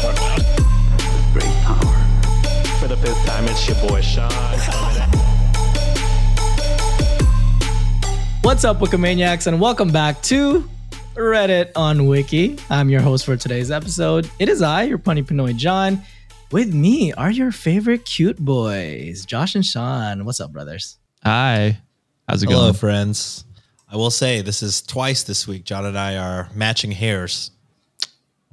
I. Great power. For the fifth time, it's your boy Sean. What's up, Wikimaniacs, and welcome back to Reddit on Wiki. I'm your host for today's episode. It is I, your punny Pinoy John. With me are your favorite cute boys, Josh and Sean. What's up, brothers? Hi. How's it Hello, going? friends. I will say this is twice this week. John and I are matching hairs.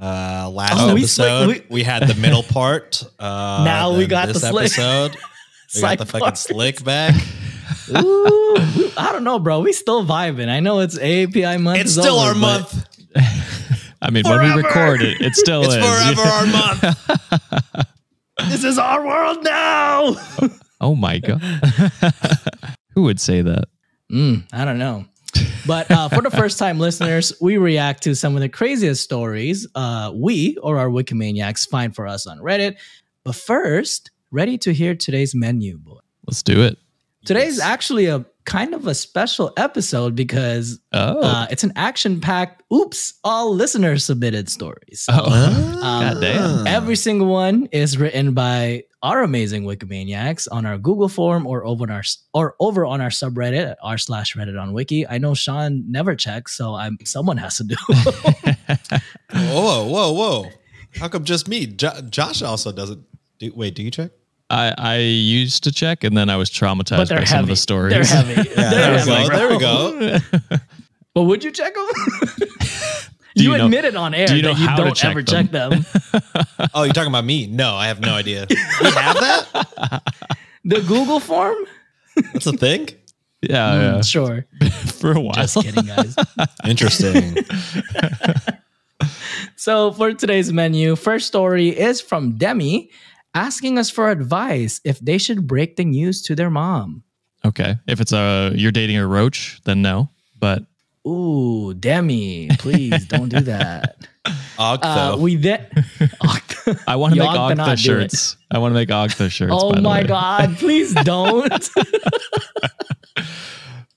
Uh, last Oh, we slick- episode, we- we, had the middle part. Uh, Now we got this the slick- episode. We got the fucking part. slick back. Ooh, we- I don't know, bro. We still vibing. I know it's API month. It's still over, our month. I mean, when we record it, it still It's is. forever our month. This is our world now. Oh my god. Who would say that? Mm, I don't know. But uh, for the first time listeners, we react to some of the craziest stories uh, we or our Wikimaniacs find for us on Reddit. But first, ready to hear today's menu, boy. Let's do it. Today's actually a kind of a special episode because Oh. uh, it's an action packed, oops, all listener submitted stories. So, oh. um, Goddamn. Every single one is written by our amazing Wikimaniacs on our Google form or over on our or over on our subreddit at r slash Reddit on Wiki. I know Sean never checks, so I'm someone has to do. Whoa, whoa, whoa. How come just me? Jo- Josh also doesn't. Do, wait, do you check? I, I used to check and then I was traumatized but they're by some of the stories. They're heavy. Yeah, They're there we heavy, go. There we go. But would you check them? Do you, you know- admitted on air do you know that you how don't check ever them? check them. Oh, you're talking about me? No, I have no idea. We have that? the Google form? That's a thing? Hmm, yeah, Sure. yeah. For a while. Just kidding, guys. Interesting. So for today's menu, first story is from Demi asking us for advice if they should break the news to their mom. Okay. If it's a you're dating a roach, then no. But Ooh, Demi, please don't do that. Octo. Uh, we then. I want to make Yog to not Ogtha do it. shirts. I want to make Ogtha shirts. Oh by the my way. God, please don't.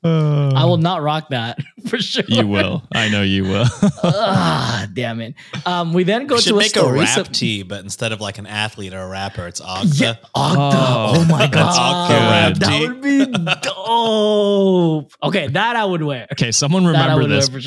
Uh, I will not rock that for sure. you will. I know you will. Ah, damn it. Um, we then go we should to a make a rap so- tee, but instead of like an athlete or a rapper, it's Octa. Yeah, Octa. Oh, my That's god, rap that tee. would be dope. Okay, that I would wear. Okay, someone That I remember would wear this. for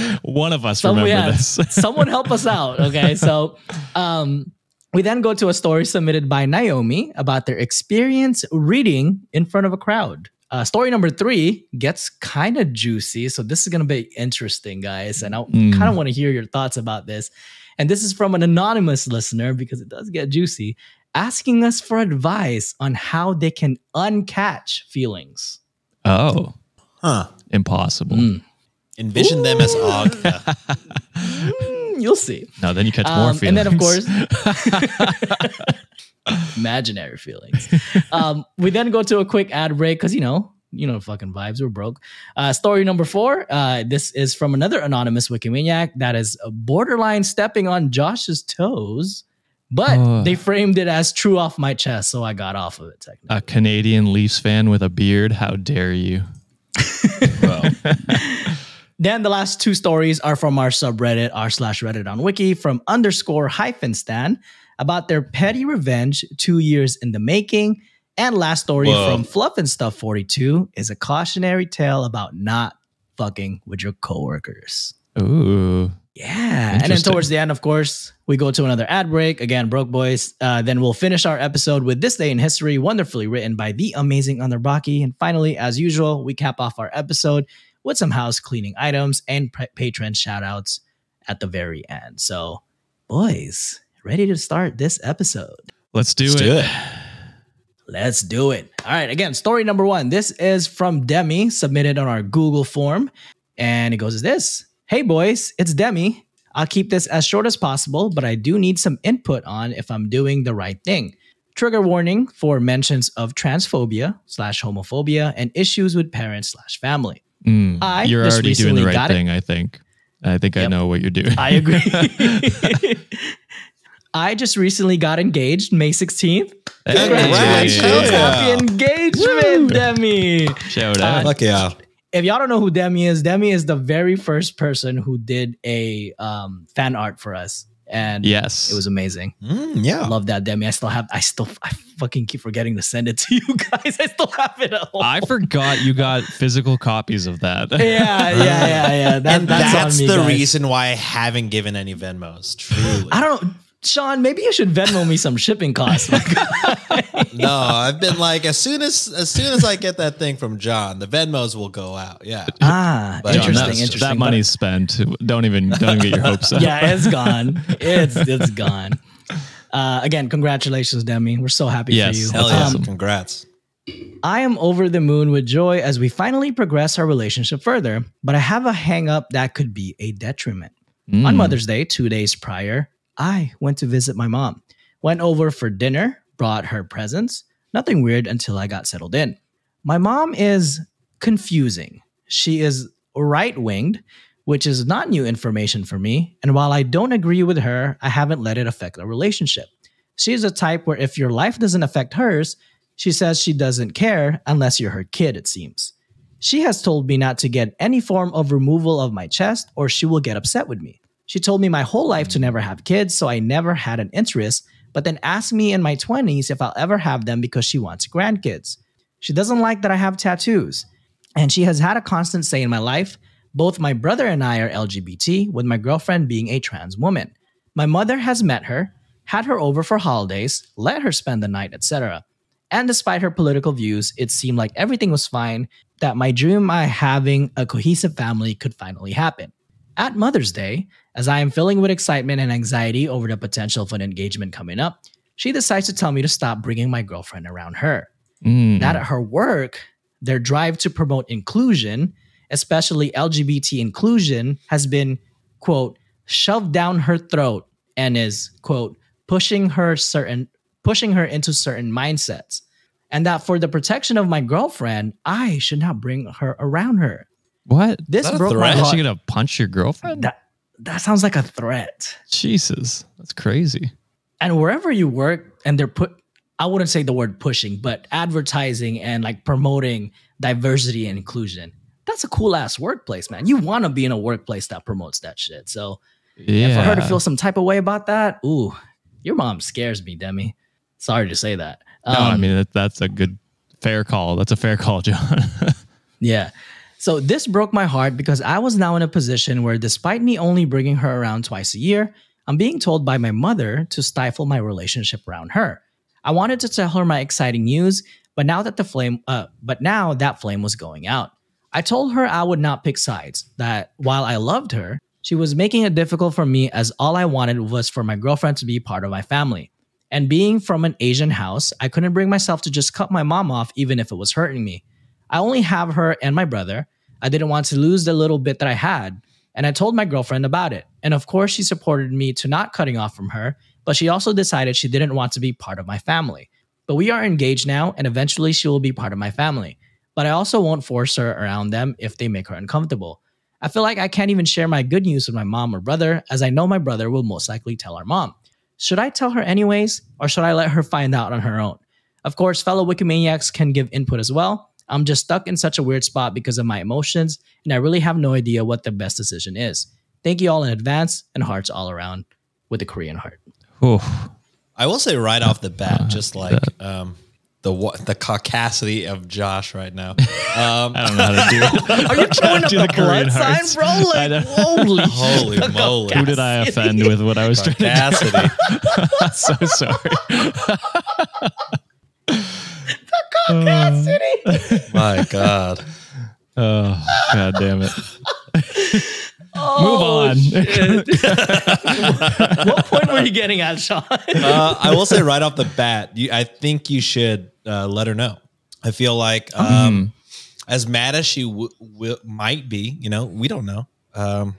sure. One of us Some, remember yeah, this. someone help us out. Okay, so um, we then go to a story submitted by Naomi about their experience reading in front of a crowd. Uh, story number three gets kind of juicy, so this is going to be interesting, guys, and I Mm. kind of want to hear your thoughts about this. And this is from an anonymous listener because it does get juicy, asking us for advice on how they can uncatch feelings. Oh, Huh. impossible. Mm. Envision them as Octa. Mm, you'll see. No, then you catch more Um, feelings. and then, of course, imaginary feelings. Um, we then go to a quick ad break because you know, you know, fucking vibes. We're broke. Uh, story number four. Uh, this is from another anonymous Wikimaniac that is borderline stepping on Josh's toes, but Ugh. they framed it as true off my chest, so I got off of it. Technically. a Canadian Leafs fan with a beard. How dare you? Then the last two stories are from our subreddit, r slash Reddit on Wiki, from underscore hyphen stan about their petty revenge two years in the making. And last story Whoa. from Fluff and Stuff 42 is a cautionary tale about not fucking with your coworkers. Ooh. Yeah. And then towards the end, of course, we go to another ad break. Again, Broke Boys. Uh, then we'll finish our episode with This Day in History, wonderfully written by the amazing Underbaki. And finally, as usual, we cap off our episode with some house cleaning items and pa- patron shout outs at the very end. So, boys, ready to start this episode? Let's do Let's it. do it. Let's do it. All right. Again, story number one. This is from Demi, submitted on our Google form. And it goes as this Hey, boys, it's Demi. I'll keep this as short as possible, but I do need some input on if I'm doing the right thing. Trigger warning for mentions of transphobia slash homophobia and issues with parents slash family. Mm, I you're already doing the right got it. thing, I think. I think I know what you're doing. I agree. I just recently got engaged May 16th. Congratulations. Congrats. Happy Yeah. engagement, Demi. Shout Uh, out. Fuck yeah. if y'all don't know who Demi is, Demi is the very first person who did a um, fan art for us. and Yes. it was amazing. Mm, yeah. Love that Demi. I still have. I still. I fucking keep forgetting to send it to you guys. I still have it at home. I forgot you got physical copies of that. yeah, yeah, yeah, yeah. That, and that's, that's, on me, the guys. reason why I haven't given any Venmos. Truly. I don't. Sean, maybe you should Venmo me some shipping costs. no, I've been like, as soon as as soon as I get that thing from John, the Venmos will go out. Yeah. ah, But interesting, that's- interesting. that But- money's spent. Don't even don't even get your hopes up. yeah, it's gone. It's it's gone. Uh, again, congratulations, Demi. We're so happy Yes, for you. Hell That's yeah. awesome. Congrats. I am over the moon with joy as we finally progress our relationship further, but I have a hang up that could be a detriment. Mm. On Mother's Day, two days prior, I went to visit my mom. Went over for dinner, brought her presents. Nothing weird until I got settled in. My mom is confusing. She is right winged, which is not new information for me. And while I don't agree with her, I haven't let it affect our relationship. She is a type where if your life doesn't affect hers, she says she doesn't care unless you're her kid, it seems. She has told me not to get any form of removal of my chest or she will get upset with me. She told me my whole life to mm. never have kids, so I never had an interest, but then asked me in my 20s if I'll ever have them because she wants grandkids. She doesn't like that I have tattoos, and she has had a constant say in my life. Both my brother and I are LGBT, with my girlfriend being a trans woman. My mother has met her, had her over for holidays, let her spend the night, etc. And despite her political views, it seemed like everything was fine, that my dream of having a cohesive family could finally happen. At Mother's Day, as I am filling with excitement and anxiety over the potential of an engagement coming up, she decides to tell me to stop bringing my girlfriend around her. Mm. That at her work, their drive to promote inclusion, especially LGBT inclusion, has been, quote, shoved down her throat and is, quote, pushing her certain pushing her into certain mindsets. And that for the protection of my girlfriend, I should not bring her around her. What? This broke my? Is heart. she gonna punch your girlfriend? that, that sounds like a threat. Jesus, that's crazy. and wherever you work and they're put i wouldn't say the word pushing but advertising and like promoting diversity and inclusion that's a cool ass workplace man you want to be in a workplace that promotes that shit so Yeah. for her to feel some type of way about that ooh your mom scares me demi sorry to say that no, I Um, mean that, that's a good, fair call. That's a fair call, John. Yeah. So this broke my heart because I was now in a position where, despite me only bringing her around twice a year, I'm being told by my mother to stifle my relationship around her. I wanted to tell her my exciting news, but now that the flame, uh, but now that flame was going out. I told her I would not pick sides. That while I loved her, she was making it difficult for me as all I wanted was for my girlfriend to be part of my family. And being from an Asian house, I couldn't bring myself to just cut my mom off even if it was hurting me. I only have her and my brother. I didn't want to lose the little bit that I had. And I told my girlfriend about it. And of course, she supported me to not cutting off from her, but she also decided she didn't want to be part of my family. But we are engaged now, and eventually she will be part of my family. But I also won't force her around them if they make her uncomfortable. I feel like I can't even share my good news with my mom or brother, as I know my brother will most likely tell our mom. Should I tell her anyways, or should I let her find out on her own? Of course, fellow Wikimaniacs can give input as well. I'm just stuck in such a weird spot because of my emotions, and I really have no idea what the best decision is. Thank you all in advance, and hearts all around with a Korean heart. Oof. I will say right off the bat, just like um, the the caucasity of Josh right now. Um, I don't know how to do it. Are you throwing up Do the the Korean blood sign, hearts. bro? I Like, don't- holy holy moly! Who did I offend with what I was trying to Caucasity. do? so sorry. City. My God. Oh, god damn it. Oh, on. what point were you getting at, Sean? Uh, I will say right off the bat, you, I think you should uh, let her know. I feel like um, as mad as she w- w- might be, you know, we don't know. Um,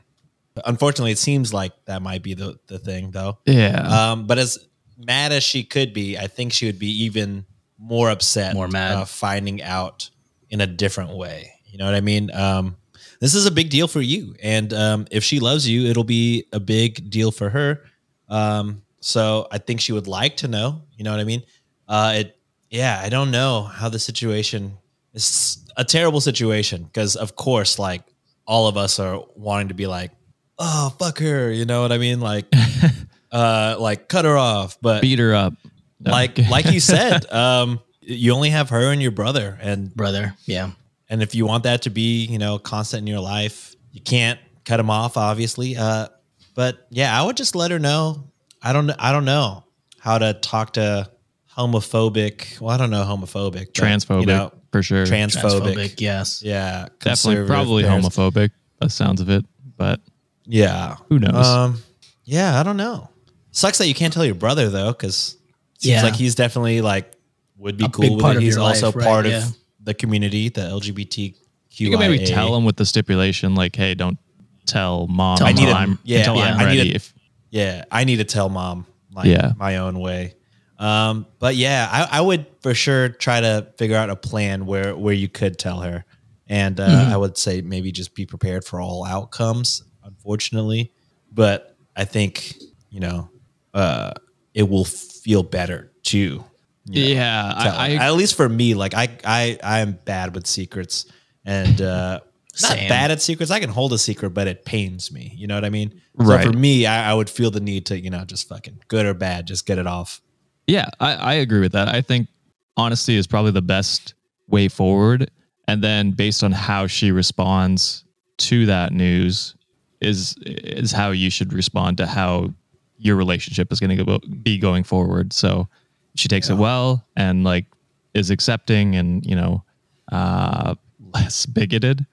unfortunately, it seems like that might be the, the thing, though. Yeah. Um, but as mad as she could be, I think she would be even more upset, More mad. uh, finding out in a different way. You know what I mean? Um, this is a big deal for you, and um, if she loves you, it'll be a big deal for her. Um, so I think she would like to know. You know what I mean? Uh, it, yeah, I don't know how the situation is a terrible situation because, of course, like all of us are wanting to be like, oh fuck her, you know what I mean? Like, uh, like cut her off. But Beat her up. No. like like you said, um, you only have her and your brother, and Brother. Yeah. and if you want that to be you know constant in your life, you can't cut them off, obviously. Uh, but yeah, I would just let her know. I don't I don't know how to talk to homophobic. Well, I don't know homophobic, but, transphobic you know, for sure. transphobic. Transphobic. Yes. Yeah, Definitely, conservative probably parents. homophobic. The sounds of it, but Yeah. Who knows? Um, yeah, I don't know. Sucks that you can't tell your brother though, because seems Yeah. like he's definitely like would be A cool with it. He's also life, right, part yeah. of the community, the LGBTQ. you can maybe tell him with the stipulation, like, "Hey, don't tell mom Tell until mom. I'm Yeah, until yeah. I'm I need ready." a- if Yeah, I need to tell mom like Yeah. my own way. Um, but yeah, I, I would for sure try to figure out a plan where where you could tell her, and uh, Mm-hmm. I would say maybe just be prepared for all outcomes. Unfortunately, but I think you know uh, it will feel better too. you know, yeah, I. I at least for me, like I I I am bad with secrets and uh not bad at secrets. I can hold a secret, but it pains me. You know what I mean? Right. So for me, I, I would feel the need to, you know, just fucking good or bad, just get it off. Yeah, I, I agree with that. I think honesty is probably the best way forward. And then based on how she responds to that news is is how you should respond to how your relationship is going to go, be going forward. So she takes it well and like is accepting and you know uh, less bigoted.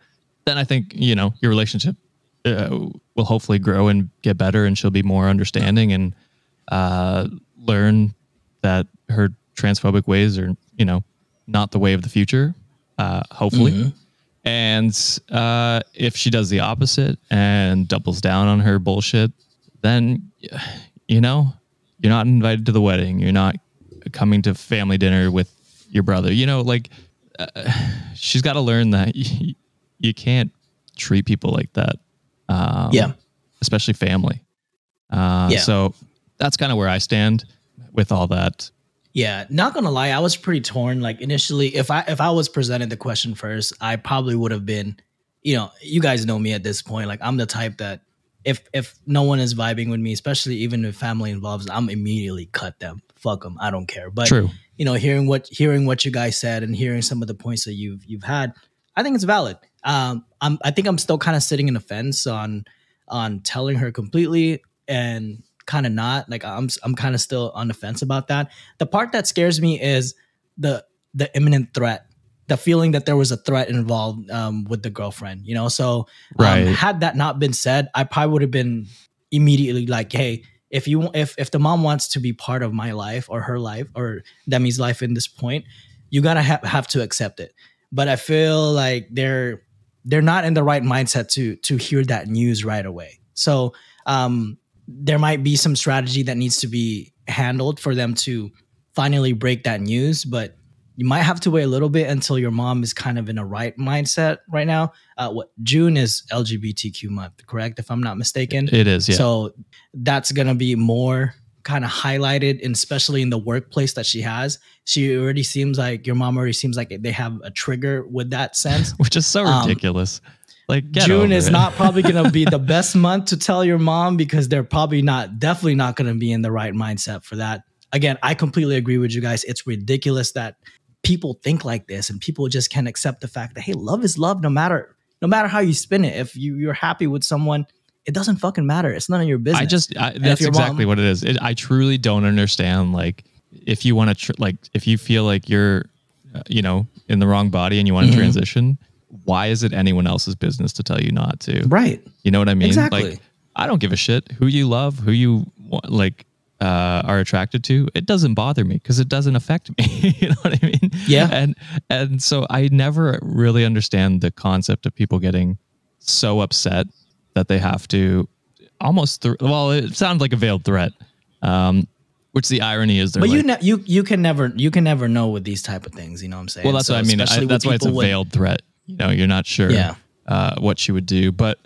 Then I think you know your relationship uh, will hopefully grow and get better, and she'll be more understanding and uh, learn that her transphobic ways are, you know, not the way of the future. Uh, hopefully, and uh, if she does the opposite and doubles down on her bullshit, then you know you're not invited to the wedding. You're not coming to family dinner with your brother. You know, like uh, she's got to learn that you, you can't treat people like that. Um, Yeah. especially family. Uh, Yeah. So that's kind of where I stand with all that. Yeah, not gonna lie, I was pretty torn. Like initially, if I if I was presented the question first, I probably would have been, you know, you guys know me at this point. Like I'm the type that if if no one is vibing with me, especially even if family involves, I'm immediately cut them. Fuck them. I don't care. But True. you know, hearing what hearing what you guys said and hearing some of the points that you've you've had, I think it's valid. Um, I'm I think I'm still kind of sitting in the fence on on telling her completely and kind of not. Like I'm I'm kind of still on the fence about that. The part that scares me is the the imminent threat, the feeling that there was a threat involved um, with the girlfriend. You know, so um, had that not been said, I probably would have been immediately like, hey. If you if if the mom wants to be part of my life or her life or Demi's life in this point, you gotta ha- have to accept it. But I feel like they're they're not in the right mindset to to hear that news right away. So um, there might be some strategy that needs to be handled for them to finally break that news. But you might have to wait a little bit until your mom is kind of in a right mindset right now. Uh, what June is LGBTQ month, correct? If I'm not mistaken. It is, yeah. So that's gonna be more kind of highlighted, and especially in the workplace that she has. She already seems like your mom already seems like they have a trigger with that sense. Which is so um, ridiculous. Like June is it. not probably going to be the best month to tell your mom because they're probably not, definitely not going to be in the right mindset for that. Again, I completely agree with you guys. It's ridiculous that people think like this and people just can't accept the fact that hey, love is love no matter no matter how you spin it. If you you're happy with someone, it doesn't fucking matter. It's none of your business. I just I, that's exactly mom- what it is. It, I truly don't understand. Like, if you want to, tr- like, if you feel like you're, uh, you know, in the wrong body and you want to Mhm. transition, why is it anyone else's business to tell you not to? right. You know what I mean? Exactly. Like, I don't give a shit who you love, who you want, like uh, are attracted to. It doesn't bother me because it doesn't affect me. you know what I mean? Yeah. And and so I never really understand the concept of people getting so upset that they have to almost. Th- well, it sounds like a veiled threat. Um, which the irony is, But like, you ne- you you can never you can never know with these type of things. You know what I'm saying? well, that's So what I mean. I, that's why it's a with- veiled threat. You know, you're not sure Yeah. uh, what she would do, but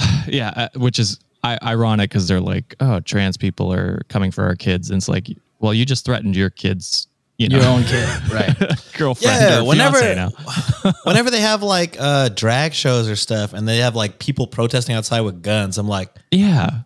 yeah, uh, which is I- ironic because they're like, oh, trans people are coming for our kids, and it's like, well, you just threatened your kids, you know, Your own kid, right? girlfriend, Yeah, whenever now. whenever they have like uh drag shows or stuff and they have like people protesting outside with guns, I'm like, yeah,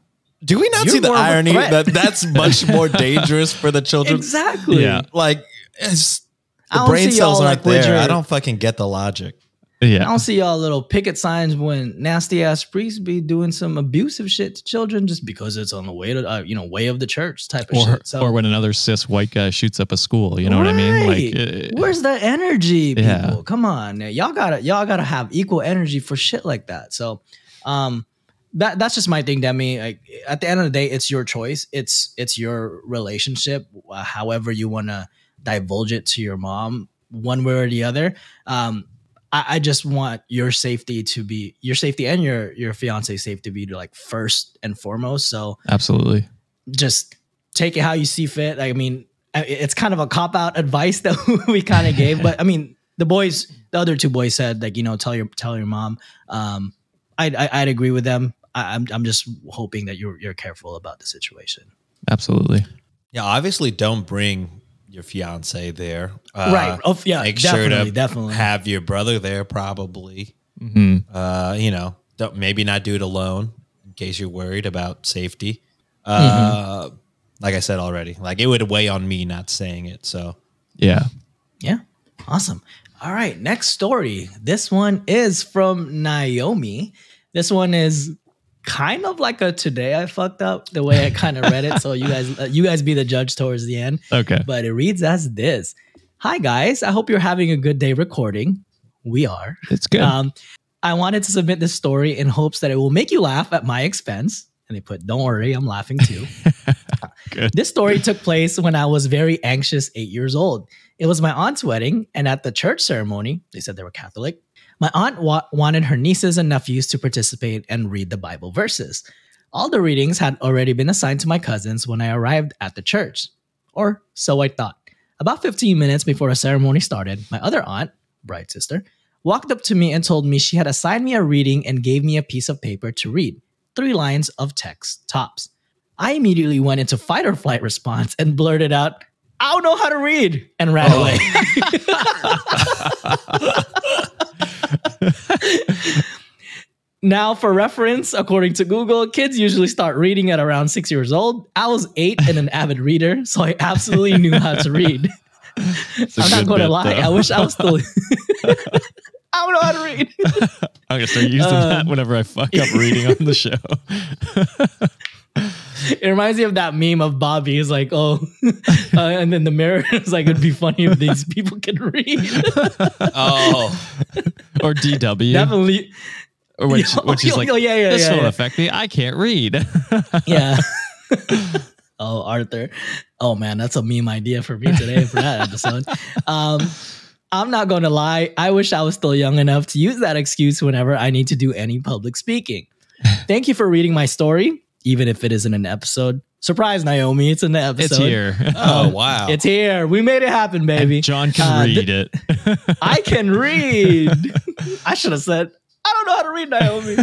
Do we not You're see the more of a irony threat. that that's much more dangerous for the children? exactly. Yeah. Like, it's, I the don't brain see cells y'all, aren't like, with there. your- I don't fucking get the logic. I Yeah. don't see y'all little picket signs when nasty ass priests be doing some abusive shit to children just because it's on the way to uh, you know way of the church type of Or, shit. So or when another cis white guy shoots up a school, you know what I mean? Like, Right. uh, where's the energy, people? Yeah. Come on, y'all gotta y'all gotta have equal energy for shit like that. So, um, that that's just my thing, Demi. Like at the end of the day, it's your choice. It's it's your relationship. uh, However you want to divulge it to your mom, one way or the other. Um, I, I just want your safety to be your safety and your your fiance's safety to be like first and foremost. So absolutely. just take it how you see fit. I mean, it's kind of a cop out advice that we kind of gave, but I mean, the boys, the other two boys said like, you know, tell your tell your mom. Um, I'd I- I'd agree with them. I, I'm I'm just hoping that you're you're careful about the situation. Absolutely. Yeah, obviously, don't bring your fiance there. Uh, right? Oh yeah, Make definitely, sure to definitely. have your brother there, probably. hmm Uh, you know, don't maybe not do it alone in case you're worried about safety. Mm-hmm. Uh, Like I said already, like it would weigh on me not saying it. So Yeah. Yeah. Awesome. All right. Next story. This one is from Naomi. This one is kind of like a today I fucked up the way I kind of read it. So you guys, uh, you guys be the judge towards the end. Okay. But it reads as this Hi, guys. I hope you're having a good day recording. We are. It's good. Um, I wanted to submit this story in hopes that it will make you laugh at my expense. And they put, Don't worry, I'm laughing too. Good. This story took place when I was very anxious, eight years old. It was my aunt's wedding, and at the church ceremony, they said they were Catholic. My aunt wa- wanted her nieces and nephews to participate and read the Bible verses. All the readings had already been assigned to my cousins when I arrived at the church. Or so I thought. About 15 minutes before the ceremony started, my other aunt, bride sister, walked up to me and told me she had assigned me a reading and gave me a piece of paper to read. Three lines of text, tops. I immediately went into fight or flight response and blurted out, I don't know how to read, and ran oh. away. now, for reference, according to Google, kids usually start reading at around six years old. I was eight and an avid reader, so I absolutely knew how to read. I'm not going to lie. though. I wish I was still. I don't know how to read. I'm gonna start using Um, that whenever I fuck up reading on the show. It reminds me of that meme of Bobby is like, oh, uh, and then the mirror is like, it'd be funny if these people could read. oh, or DW, Definitely, or which, Yo, which is yo, like yeah, yeah, this yeah, will yeah. affect me. I can't read. yeah. oh, Arthur. Oh man, that's a meme idea for me today for that episode. Um, I'm not going to lie. I wish I was still young enough to use that excuse whenever I need to do any public speaking. Thank you for reading my story, even if it isn't an episode. Surprise, Naomi! It's in the episode. it's here. oh wow! It's here. We made it happen, baby. And John can Uh, read it. I can read. I should have said, I don't know how to read, Naomi.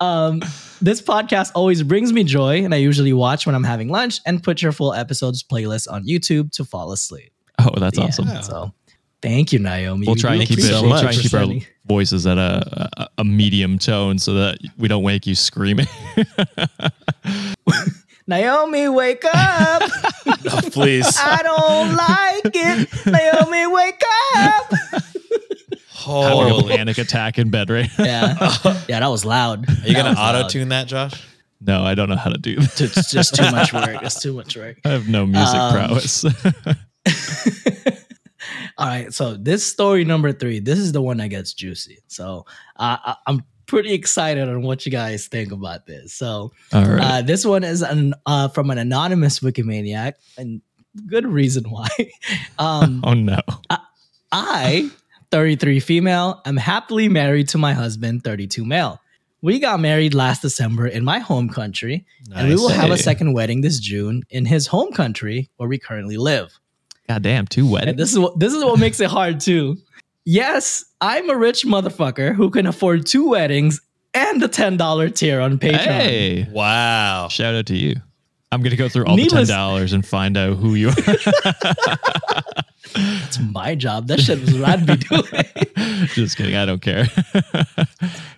um, this podcast always brings me joy, and I usually watch when I'm having lunch and put your full episodes playlist on YouTube to fall asleep. oh, that's Yeah, awesome. So thank you, Naomi. We'll try do and keep it. appreciate We'll try and keep our sending- voices at a, a a medium tone so that we don't wake you screaming. Naomi, wake up! Oh, please. I don't like it. Naomi, wake up! Having a panic attack in bed right yeah, yeah, that was loud. Are you gonna auto tune that, Josh? No, I don't know how to do that. It's just too much work. It's too much work. I have no music Um, prowess. All right, so this story number three, this is the one that gets juicy. So uh, I- I'm pretty excited on what you guys think about this. So right. uh, this one is an, uh, from an anonymous Wikimaniac, and good reason why. um, oh no. I, 33 female, am happily married to my husband, 32 male. We got married last December in my home country, and we Nice. will have a second wedding this June in his home country where we currently live. God damn, two And weddings. this is what this is what makes it hard too. Yes, I'm a rich motherfucker who can afford two weddings and the ten dollar tier on Patreon. Hey, Wow. shout out to you. I'm gonna go through all Needless- the ten dollars and find out who you are. That's my job. That shit was what I'd be doing. Just kidding. I don't care.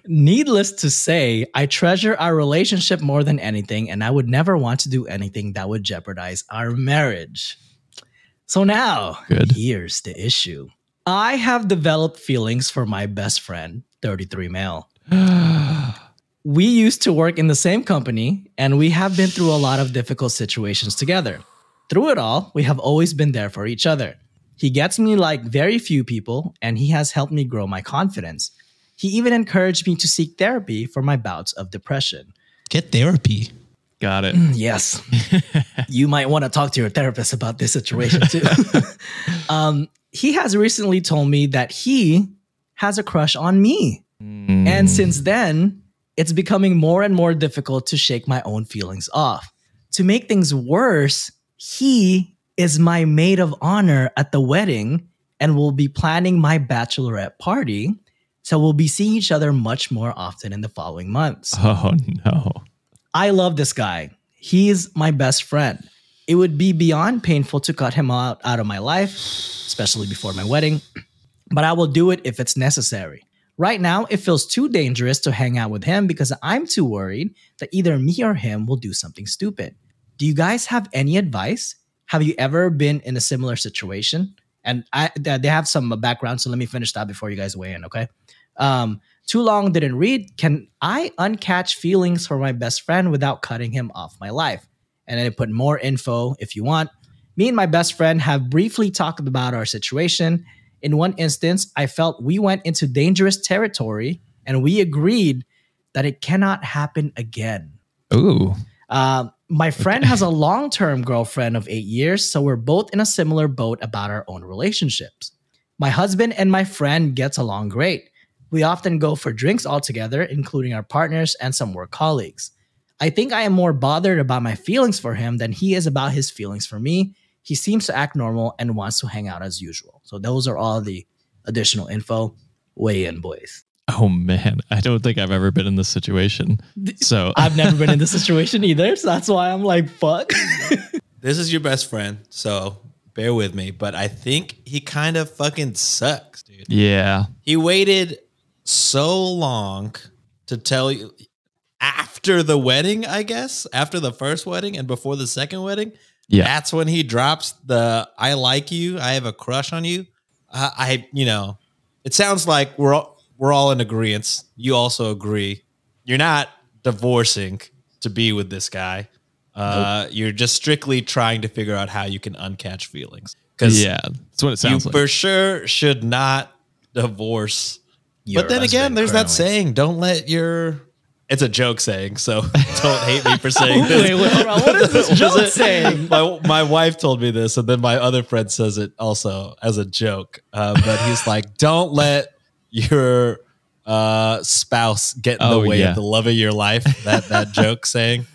Needless to say, I treasure our relationship more than anything, and I would never want to do anything that would jeopardize our marriage. So now, Good. here's the issue. I have developed feelings for my best friend, 33 male. we used to work in the same company, and we have been through a lot of difficult situations together. Through it all, we have always been there for each other. He gets me like very few people, and he has helped me grow my confidence. He even encouraged me to seek therapy for my bouts of depression. Get therapy. Got it. Yes. you might want to talk to your therapist about this situation too. um, he has recently told me that he has a crush on me. And since then, it's becoming more and more difficult to shake my own feelings off. To make things worse, he is my maid of honor at the wedding and will be planning my bachelorette party. So we'll be seeing each other much more often in the following months. Oh no. I love this guy. He's my best friend. It would be beyond painful to cut him out, out of my life, especially before my wedding, but I will do it if it's necessary. Right now, it feels too dangerous to hang out with him because I'm too worried that either me or him will do something stupid. Do you guys have any advice? Have you ever been in a similar situation? And I, they have some background, so let me finish that before you guys weigh in, okay? Um, too long didn't read. Can I uncatch feelings for my best friend without cutting him off my life? And then I put more info if you want. Me and my best friend have briefly talked about our situation. In one instance, I felt we went into dangerous territory and we agreed that it cannot happen again. Ooh. Uh, my friend has a long term girlfriend of eight years, so we're both in a similar boat about our own relationships. My husband and my friend gets along great. We often go for drinks all together, including our partners and some work colleagues. I think I am more bothered about my feelings for him than he is about his feelings for me. He seems to act normal and wants to hang out as usual. So those are all the additional info. Weigh in, boys. Oh man. I don't think I've ever been in this situation. So I've never been in this situation either, so that's why I'm like, fuck. This is your best friend, so bear with me. But I think he kind of fucking sucks, dude. yeah. He waited so long to tell you after the wedding, I guess, after the first wedding and before the second wedding. Yeah. That's when he drops the I like you, I have a crush on you. I, I you know, it sounds like we're all, we're all in agreement. You also agree. You're not divorcing to be with this guy. Uh, You're just strictly trying to figure out how you can uncatch feelings. Because Yeah. That's what it you sounds like. for sure should not divorce. Your but then again, husband there's that saying, don't let your it's a joke saying, so don't hate me for saying this. Wait, wait. What is this joke it- saying? My, my wife told me this, and then my other friend says it also as a joke. Uh, but he's like, don't let your uh, spouse get in Oh, the way yeah. of the love of your life. That that joke saying.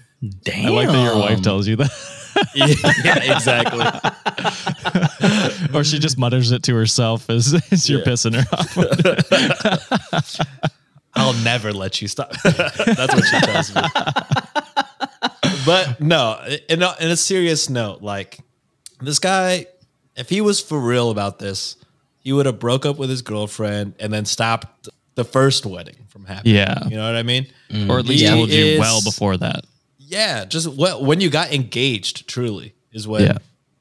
Damn. I like that your wife tells you that. yeah, exactly. or she just mutters it to herself as, as you're Yeah. pissing her off. I'll never let you stop. That's what she tells me. but no, in a, in a serious note, like this guy, if he was for real about this, he would have broke up with his girlfriend and then stopped the first wedding from happening. Yeah. you know what I mean? or at least He told you is- well before that. Yeah, just well, when you got engaged, truly is when Yeah.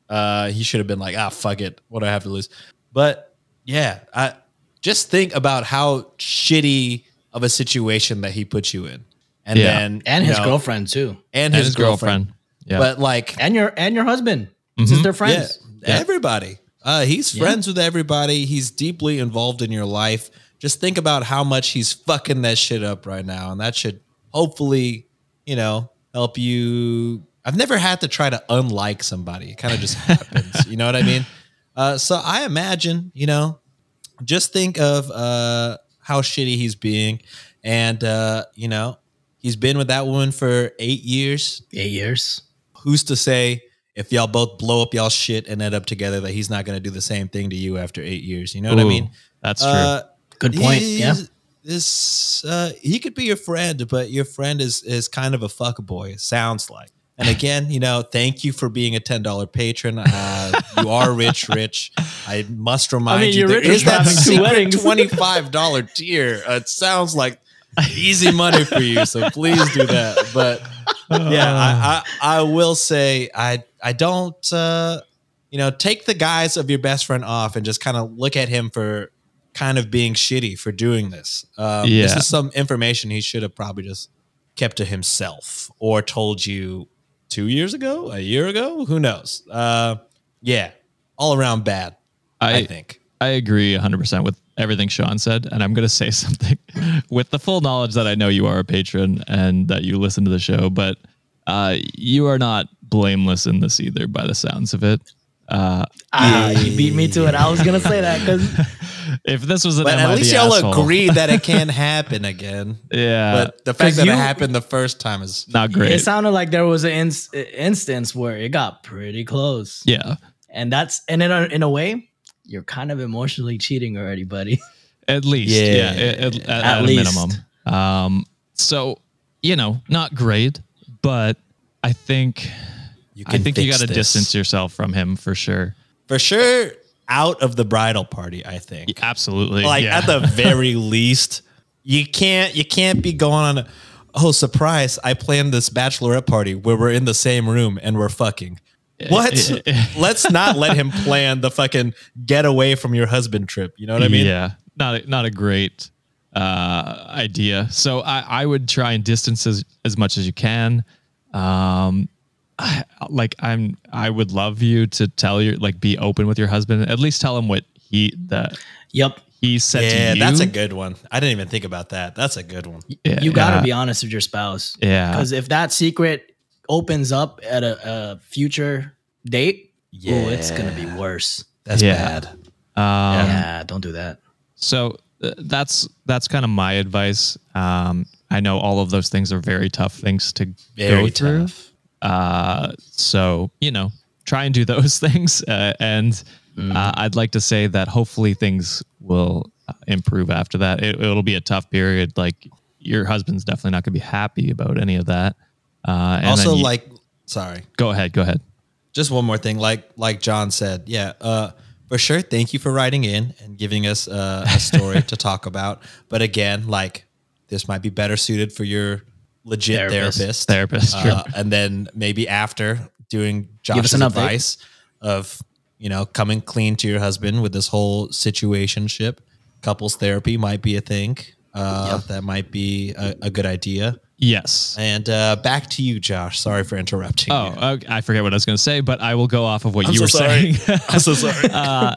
uh, he should have been like, ah, fuck it, what do I have to lose? But yeah, I just think about how shitty of a situation that he put you in, and Yeah. then and his know, girlfriend too. and And his, his girlfriend. girlfriend. Yeah. But like, And your and your husband. Since they're Mm-hmm. yeah, friends. everybody. Uh, he's friends with everybody. He's deeply involved in your life. Just think about how much he's fucking that shit up right now, and that should hopefully, you know, help you. I've never had to try to unlike somebody. It kind of just happens. You know what I mean? Uh, so I imagine, you know, just think of uh, how shitty he's being, and uh, you know, he's been with that woman for eight years Eight years. who's to say if y'all both blow up y'all shit and end up together that he's not going to do the same thing to you after eight years? You know what I mean? That's true. Uh, Good point. Yeah. This uh, he could be your friend, but your friend is is kind of a fuck boy. It sounds like. And again, you know, thank you for being a ten dollar patron. Uh, you are rich, rich. I must remind I mean, you you're there rich is that secret twenty five dollar tier. Uh, it sounds like easy money for you. So please do that. But yeah, I, I I will say I I don't uh you know take the guise of your best friend off and just kind of look at him for kind of being shitty for doing this. Um, This is some information he should have probably just kept to himself or told you two years ago, a year ago, who knows? Uh, yeah, all around bad. I, I, think. I agree 100% with everything Sean said. And I'm going to say something with the full knowledge that I know you are a patron and that you listen to the show, but uh, you are not blameless in this either by the sounds of it. Uh, Ah, you beat me to it. I was gonna say that because if this was an But at least y'all asshole- agree that it can happen again. Yeah. But the fact that you- it happened the first time is not great. it sounded like there was an ins- instance where it got pretty close. yeah. and that's and in a, in a way, you're kind of emotionally cheating already, buddy. At least, Yeah. yeah, at, at, At at a least. minimum. Um, so you know, not great, but I think you I think you got to distance yourself from him for sure. for sure out of the bridal party. I think. Absolutely, like yeah. at the very least you can't you can't be going on a, oh surprise i planned this bachelorette party where we're in the same room and we're fucking what let's not let him plan the fucking get away from your husband trip you know what i mean yeah, not a, not a great uh, idea. So I, I would try and distance as, as much as you can. Um, like I'm, I would love you to tell your like be open with your husband. At least tell him what he that Yep. he said yeah to you. that's a good one i didn't even think about that that's a good one Yeah, you got to yeah. be honest with your spouse. Yeah. Because if that secret opens up at a, a future date, yeah, it's gonna be worse. that's Yeah. bad Um, yeah, don't do that. So uh, that's that's kind of my advice. Um, I know all of those things are very tough things to very go through. tough Uh, so you know, try and do those things, uh, and Mm. uh, I'd like to say that hopefully things will uh, improve after that. It, it'll be a tough period. Like your husband's definitely not going to be happy about any of that. Uh, and also you- like sorry go ahead, go ahead. just one more thing like like john said yeah uh for sure thank you for writing in and giving us uh, a story to talk about but again like this might be better suited for your legit Therapist. therapist Therapist, uh, and then maybe after doing josh's an update. advice of you know coming clean to your husband with this whole situationship couples therapy might be a thing uh, that might be a, a good idea Yes. and uh, back to you josh sorry for interrupting Oh, you. okay, I forget what I was going to say, but I will go off of what I'm you so were sorry. saying. i'm so sorry uh,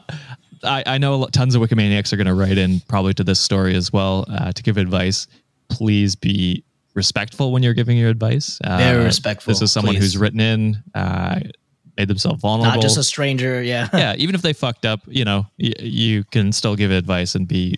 I, I know tons of Wikimaniacs are going to write in probably to this story as well uh, to give advice. Please be respectful when you're giving your advice. Uh, Very respectful, This is someone please. who's written in, uh, made themselves vulnerable. Not just a stranger. Yeah. yeah, even if they fucked up, you know, y- you can still give advice and be,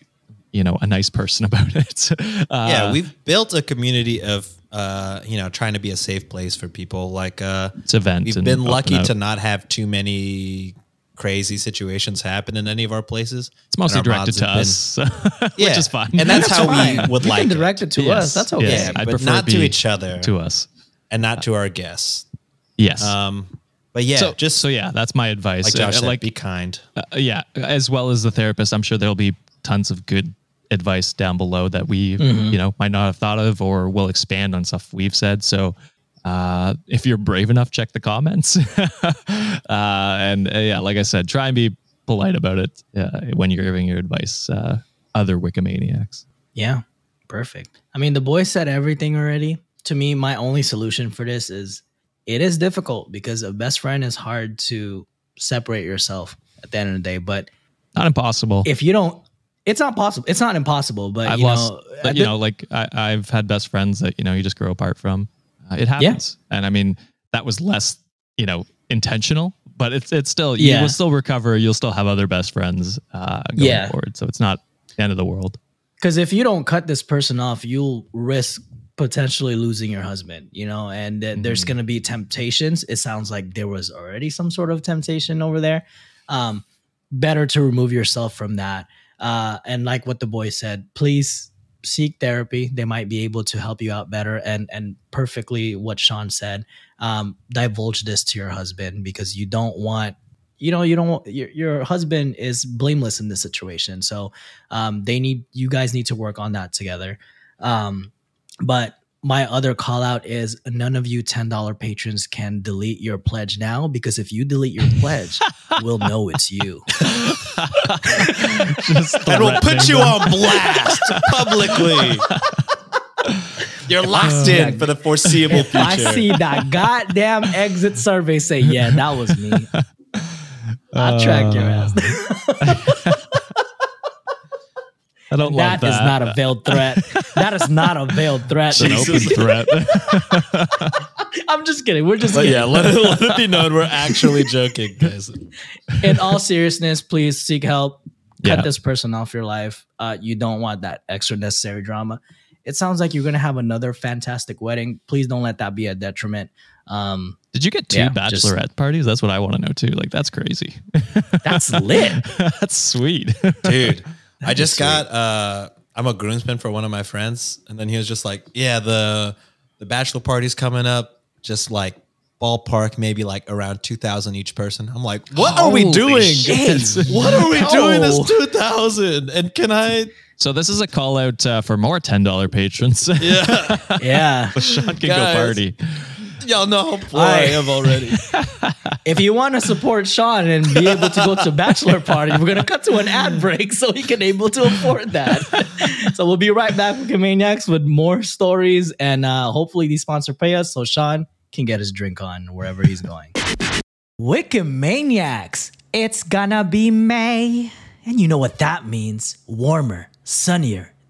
you know, a nice person about it. Uh, yeah, we've built a community of uh, you know, trying to be a safe place for people. Like uh It's event we've been lucky to not have too many crazy situations happen in any of our places. it's mostly directed to have been- us, Yeah, which is fine. And that's how we would you like can it. direct it to Yes, us. That's okay. yes. Yeah, I'd but prefer not to each other to us. and not to our guests. Yes. Um but yeah, so just so yeah, that's my advice. like Josh Uh, said, like be kind. uh, yeah, as well as the therapist, I'm sure there'll be tons of good advice down below that we you know might not have thought of or will expand on stuff we've said. So uh, if you're brave enough, check the comments. uh, and uh, yeah, like I said, try and be polite about it uh, when you're giving your advice. Uh, other Wikimaniacs. Yeah, perfect. I mean, the boy said everything already. To me, my only solution for this is it is difficult because a best friend is hard to separate yourself at the end of the day. But Not impossible. if you don't, it's not possible. It's not impossible. But I've you lost, know, but, you the- know, like I, I've had best friends that you know you just grow apart from. Uh, it happens, and I mean that was less, you know, intentional, but it's it's still you will still recover. You'll still have other best friends uh, going Yeah. forward, so it's not the end of the world. because if you don't cut this person off, you'll risk potentially losing your husband. You know, and th- there's Mhm. going to be temptations. It sounds like there was already some sort of temptation over there. Um, better to remove yourself from that. Uh, and like what the boy said, please seek therapy. They might be able to help you out better. And and perfectly what Sean said, um, divulge this to your husband because you don't want. You know, you don't. want- Your, your husband is blameless in this situation, so um, they need you guys need to work on that together. Um, but my other call out is none of you $10 patrons can delete your pledge now because if you delete your pledge, we'll know it's you. Just and we'll put you on blast publicly. You're locked oh, in for the foreseeable If I see that goddamn exit survey say, yeah, that was me, I'll track your uh, ass. I don't love That that. is not a veiled threat. That is not a veiled threat. It's an open threat. I'm just kidding. We're just But kidding. yeah, let it, let it be known we're actually joking, guys. in all seriousness, please seek help. Cut Yeah. this person off your life. Uh, you don't want that extra necessary drama. It sounds like you're gonna have another fantastic wedding. Please don't let that be a detriment. Um, Did you get two Yeah, just- bachelorette parties? That's what I want to know too. Like that's crazy. that's lit. that's sweet. Dude, I just got uh I'm a groomsman for one of my friends, and then he was just like, Yeah, the the bachelor party's coming up, just like ballpark, maybe like around two thousand each person. I'm like, what are we Holy doing? shit. What are we doing this No. two thousand? And can I so this is a call out uh, for more ten dollar patrons. Yeah. Yeah. Sean can Guys. go party. Y'all know how poor I- I am already. If you want to support Sean and be able to go to a bachelor party, we're gonna cut to an ad break so he can able to afford that. so we'll be right back with Maniacs with more stories and uh, hopefully these sponsor pay us so Sean can get his drink on wherever he's going. Wikimaniacs, it's gonna be May, and you know what that means: warmer, sunnier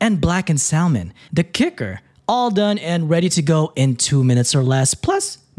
and blackened salmon. The kicker, all done and ready to go in two minutes or less, plus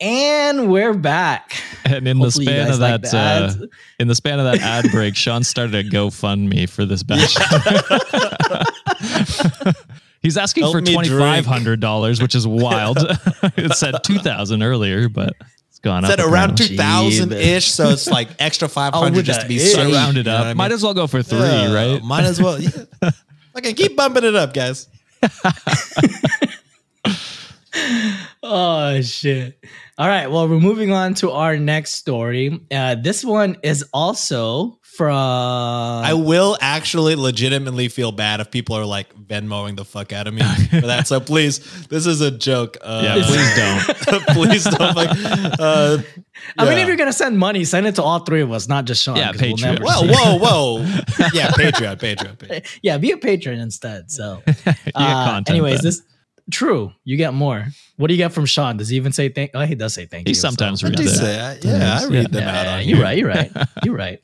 And we're back. And in the Hopefully you span of like that, the uh, in the span of that ad break, Sean started a GoFundMe for this batch. He's asking Help for me twenty drink. five hundred dollars, which is wild. it said two thousand earlier, but it's gone up. Said around apparently. 2000 ish, so it's like extra 500 with just to be that safe. ish. You round it know up. what Might mean? as well go for three, Yeah, right? Might as well. Yeah. Okay, keep bumping it up, guys. Oh shit! All right, well, we're moving on to our next story. Uh, this one is also from. I will actually legitimately feel bad if people are like Venmoing the fuck out of me for that. So please, this is a joke. Uh, yeah, please don't. please don't. Like, uh, I mean, if you're gonna send money, send it to all three of us, not just Sean. Yeah, 'cause we'll Patreon. never whoa, whoa, whoa. Yeah, Patreon, Patreon, Patreon. Yeah, be a patron instead. So, You get uh, content anyways, then. this true. You get more. What do you get from Sean? Does he even say thank? Oh, he does say thank He you. sometimes so. reads I do it. say, I- yeah, I read them out Yeah, on you're here. right. You're right. You're right.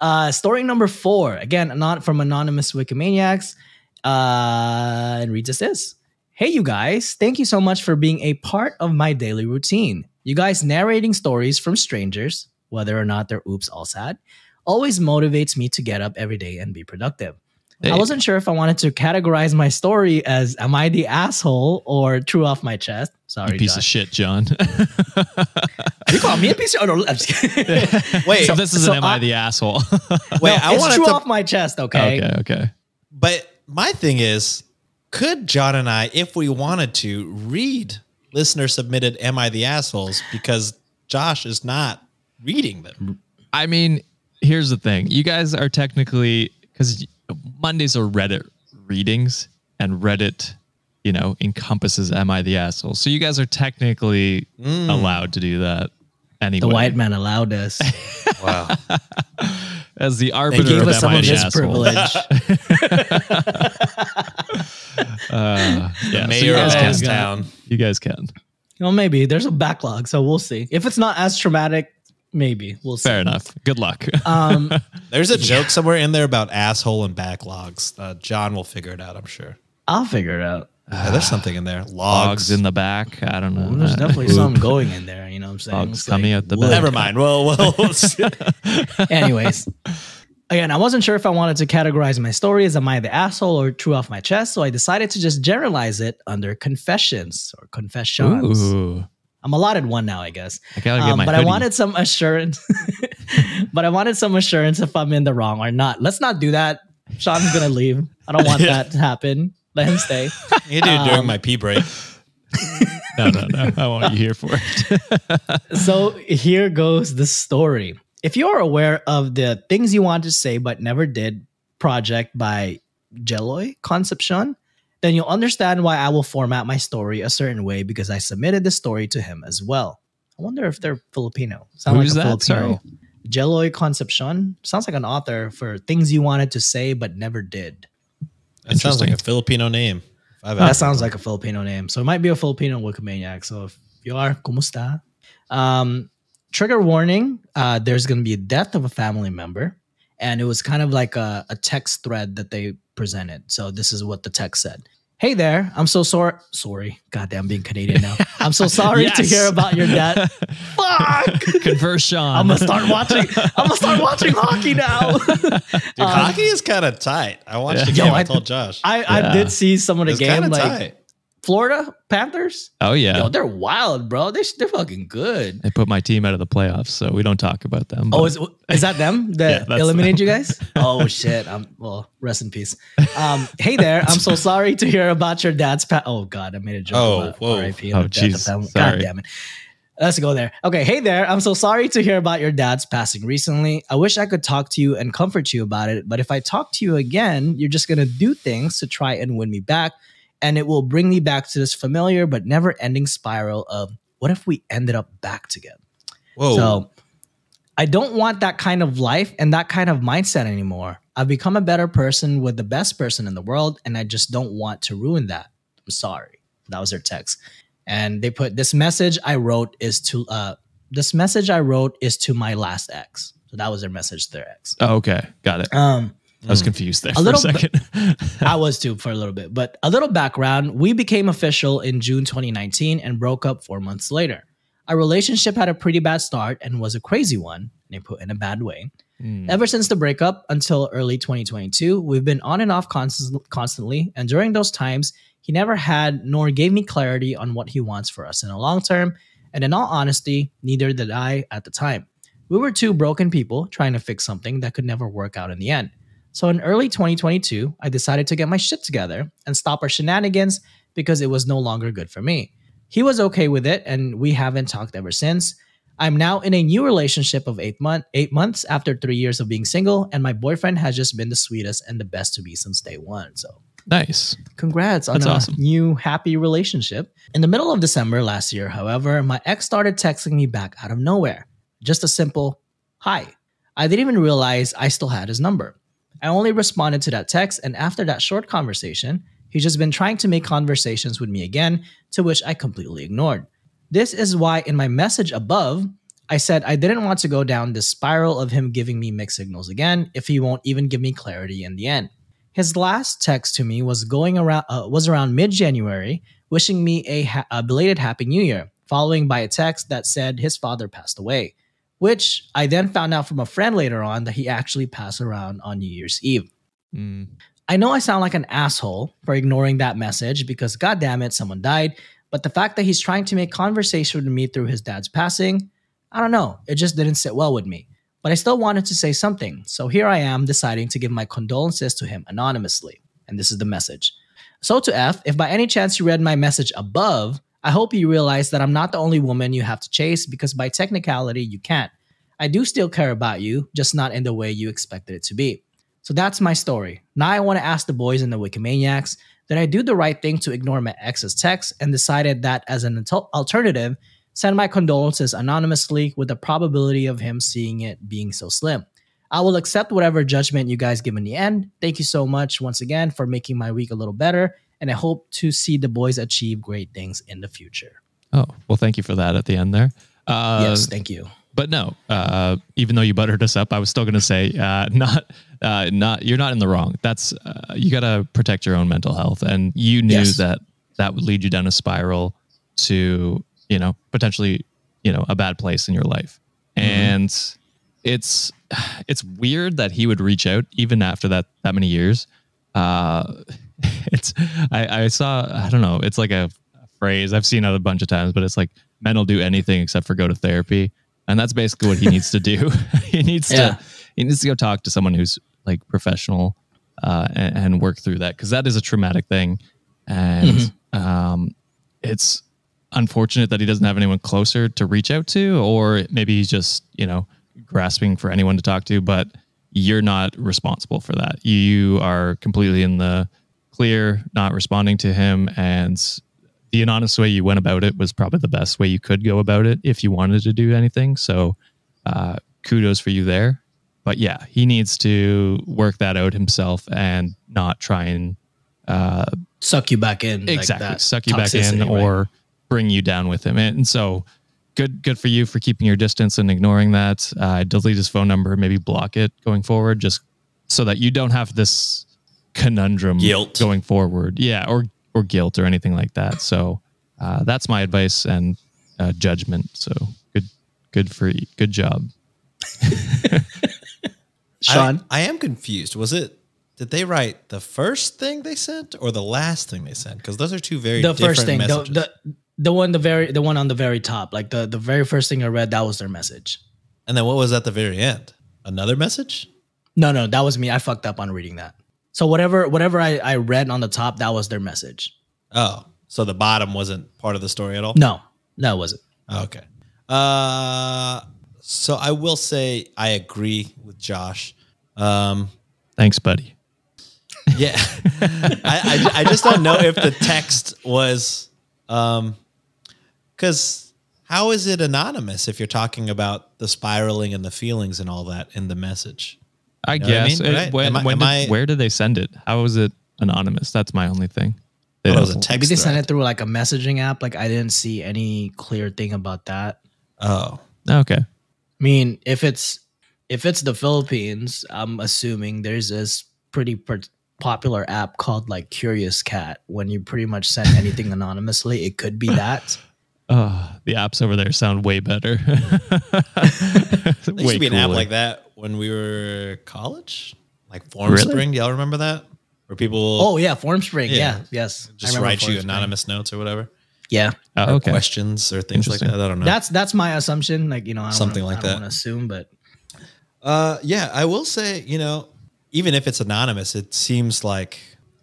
Uh, story number four. Again, not from anonymous Wikimaniacs. Uh, and reads as this. Hey, you guys. Thank you so much for being a part of my daily routine. You guys narrating stories from strangers, whether or not they're oops all sad, always motivates me to get up every day and be productive. I wasn't sure if I wanted to categorize my story as am I the asshole or true off my chest. Sorry, You piece Josh. of shit, John. You call me a piece of oh, no, I'm just kidding. Wait, so this is so an am I, I- the asshole? wait, No, I want true to off my chest, okay? okay, okay. But my thing is, could John and I, if we wanted to, read listener submitted Am I the Assholes? Because Josh is not reading them. I mean, here's the thing. You guys are technically because Mondays are Reddit readings, and Reddit, you know, encompasses "Am I the asshole?" So you guys are technically allowed to do that anyway. The white man allowed us. Wow. as the They arbiter gave of us some of his asshole?" privilege. Uh, yeah, so Mayor you guys can. Ass God. Town. You guys can. well, maybe there's a backlog, so we'll see. If it's not as traumatic, maybe we'll see. Fair enough. Good luck. Um, There's a joke somewhere in there about asshole and backlogs. Uh, John will figure it out, I'm sure. I'll figure it out. Yeah, there's something in there. Logs. Logs in the back. I don't know. There's Uh, definitely something going in there. You know what I'm saying? Logs It's coming out the back. Never mind. Well, well, Anyways, again, I wasn't sure if I wanted to categorize my story as am I the asshole or true off my chest, so I decided to just generalize it under confessions or confessions. Ooh. I'm allotted one now, I guess. I gotta get Um, but I wanted some assurance. but I wanted some assurance if I'm in the wrong or not. Let's not do that. Sean's gonna leave. I don't want that to happen. Let him stay. you do it during Um, my pee break. No, no, no. I want you here for it. so here goes the story. If you're aware of the things you want to say but never did project by Jeloy Concepcion, then you'll understand why I will format my story a certain way because I submitted the story to him as well. I wonder if they're Filipino. Sound Who's like a that? Sorry. Filipino. Jeloy Concepcion sounds like an author for things you wanted to say but never did. That sounds like a Filipino name. I've That ever- sounds like a Filipino name. So it might be a Filipino Wikimaniac. So if you are, kumusta? Um, trigger warning uh, there's going to be a death of a family member. And it was kind of like a, a text thread that they presented. So this is what the text said. Hey there, I'm so sorry. Sorry, goddamn, being Canadian now. I'm so sorry to hear about your dad. Fuck! Converse Sean. I'm gonna start watching. I'm gonna start watching hockey now. Dude, um, hockey is kind of tight. I watched the Yo, game. I, I- told Josh. I, I did see some of the it's game, like tight. Florida Panthers. Oh yeah. Yo, they're wild, bro. They they're fucking good. they put my team out of the playoffs, so we don't talk about them. Oh, is, is that them that Yeah, eliminated them. you guys? Oh shit. Um, well, rest in peace. Um, hey there. I'm so sorry to hear about your dad's pa- Oh god, I made a joke Oh, about whoa. RIP Oh, jeez. Sorry. God damn it. Let's go there. Okay, hey there. I'm so sorry to hear about your dad's passing recently. I wish I could talk to you and comfort you about it, but if I talk to you again, you're just gonna do things to try and win me back, and it will bring me back to this familiar but never-ending spiral of what if we ended up back together? Whoa. So I don't want that kind of life and that kind of mindset anymore. I've become a better person with the best person in the world, and I just don't want to ruin that. I'm sorry. That was their text. And they put this message I wrote is to uh this message I wrote is to my last ex. So that was their message to their ex. oh, okay, got it. Um I was confused there A for a little second. I was too for a little bit. But a little background we became official in June 2019 and broke up four months later. Our relationship had a pretty bad start and was a crazy one, they put in a bad way. Hmm. Ever since the breakup until early 2022, we've been on and off constant, constantly. And during those times, he never had nor gave me clarity on what he wants for us in the long term. And in all honesty, neither did I at the time. We were two broken people trying to fix something that could never work out in the end. So in early 2022, I decided to get my shit together and stop our shenanigans because it was no longer good for me. He was okay with it, and we haven't talked ever since. I'm now in a new relationship of eight month eight months after three years of being single, and my boyfriend has just been the sweetest and the best to me since day one. So nice. congrats on That's a awesome. new happy relationship. In the middle of December last year, however, my ex started texting me back out of nowhere. Just a simple hi. I didn't even realize I still had his number. I only responded to that text, and after that short conversation, he's just been trying to make conversations with me again, to which I completely ignored. This is why in my message above, I said I didn't want to go down this spiral of him giving me mixed signals again if he won't even give me clarity in the end. His last text to me was going around uh, was around mid-January, wishing me a, ha- a belated Happy New Year, following by a text that said his father passed away, which I then found out from a friend later on that he actually passed around on New Year's Eve. Mm. I know I sound like an asshole for ignoring that message because, god damn it, someone died. But the fact that he's trying to make conversation with me through his dad's passing, I don't know. It just didn't sit well with me. But I still wanted to say something. So here I am deciding to give my condolences to him anonymously. And this is the message. So to F, if by any chance you read my message above, I hope you realize that I'm not the only woman you have to chase because by technicality, you can't. I do still care about you, just not in the way you expected it to be. So that's my story. Now I want to ask the boys and the Wikimaniacs did I do the right thing to ignore my ex's text and decided that as an alter- alternative, send my condolences anonymously with the probability of him seeing it being so slim? I will accept whatever judgment you guys give in the end. Thank you so much once again for making my week a little better, and I hope to see the boys achieve great things in the future. Oh, well, thank you for that at the end there. Uh, yes, thank you. but no, uh, even though you buttered us up, I was still going to say, uh, not, uh, not, you're not in the wrong. That's, uh, you got to protect your own mental health. And you knew Yes. that that would lead you down a spiral to, you know, potentially, you know, a bad place in your life. And it's, it's weird that he would reach out even after that, that many years. It's, I, I saw, I don't know, it's like a, phrase I've seen it a bunch of times, but it's like men will do anything except for go to therapy, and that's basically what he needs to do. he needs Yeah. to he needs to go talk to someone who's like professional uh, and, and work through that because that is a traumatic thing, and um, it's unfortunate that he doesn't have anyone closer to reach out to, or maybe he's just you know grasping for anyone to talk to, but you're not responsible for that. You are completely in the clear, not responding to him, and the anonymous way you went about it was probably the best way you could go about it if you wanted to do anything. So, uh, kudos for you there. But yeah, he needs to work that out himself and not try and uh, Suck you back in. like exactly that suck you back in right? or bring you down with him. And so, good good for you for keeping your distance and ignoring that. Uh, delete his phone number, maybe block it going forward, just so that you don't have this conundrum Guilt. going forward. Yeah, or or guilt or anything like that. So uh, that's my advice and uh, judgment. So good good for you. Good job. Sean. I, I am confused. Was it? Did they write the first thing they sent or the last thing they sent? Because those are two very the different first thing, the, the the one, the very, the one on the very top, like the the very first thing I read, that was their message. and then what was at the very end? Another message? No, no, that was me. I fucked up on reading that. So whatever, whatever I, I read on the top, that was their message. Oh, so the bottom wasn't part of the story at all. No, no, it wasn't. Okay. Uh, so I will say I agree with Josh. Um, Thanks, buddy. yeah, I, I I just don't know if the text was um, because how is it anonymous if you're talking about the spiraling and the feelings and all that in the message? I know what I guess. mean? Right? when- Am I- when am did- I- where did they send it? How was it anonymous? That's my only thing. They Well, it was a text. Maybe they sent it through like a messaging app. Like I didn't see any clear thing about that. Oh, okay. I mean, if it's if it's the Philippines, I'm assuming there's this pretty per- popular app called like Curious Cat. When you pretty much send anything anonymously, it could be that. Oh, the apps over there sound way better. there used to be an app cooler. like that when we were college, like Form Really? Spring. Y'all remember that? Where people Oh yeah, FormSpring. Yeah. Yeah, yes. I just remember write you FormSpring. anonymous notes or whatever, Yeah, Oh, or okay. questions or things like Interesting. that. I don't know. that's that's my assumption. Like you know, I don't Something wanna, like I don't that. want to assume, but Uh, yeah, I will say, you know, even if it's anonymous, it seems like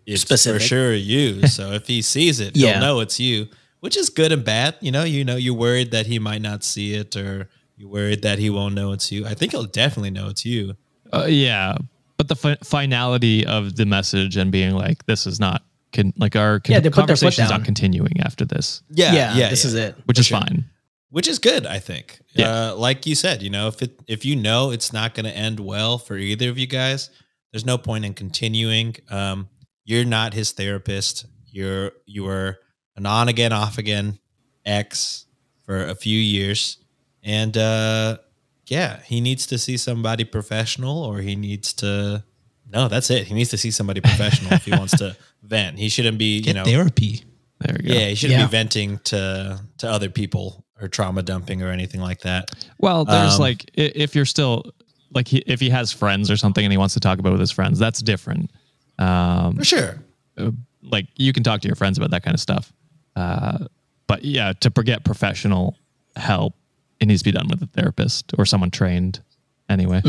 it's Specific. for sure you. So if he sees it, he'll Yeah. know it's you, which is good and bad. You know, you know, you're worried that he might not see it, or you're worried that he won't know it's you. I think he'll definitely know it's you. Uh, yeah, but the fi- finality of the message and being like, "This is not con- like our con- Yeah, they put their foot conversation is not continuing after this," Yeah, yeah, yeah, this yeah. is it. which For is sure. fine. which is good, I think. Yeah. Uh, like you said, you know, if it if you know it's not going to end well for either of you guys, there's no point in continuing. Um, you're not his therapist. You're you were an on again, off again ex for a few years, and uh, yeah, he needs to see somebody professional, or he needs to. No, that's it. He needs to see somebody professional if he wants to vent. He shouldn't be, Get you know, therapy. There we go. yeah, he shouldn't Yeah. be venting to to other people or trauma dumping or anything like that. Well, there's Um, like if you're still like he, if he has friends or something and he wants to talk about it with his friends, that's different. Um, For sure. like you can talk to your friends about that kind of stuff. Uh, but yeah, to get professional help, it needs to be done with a therapist or someone trained. Anyway,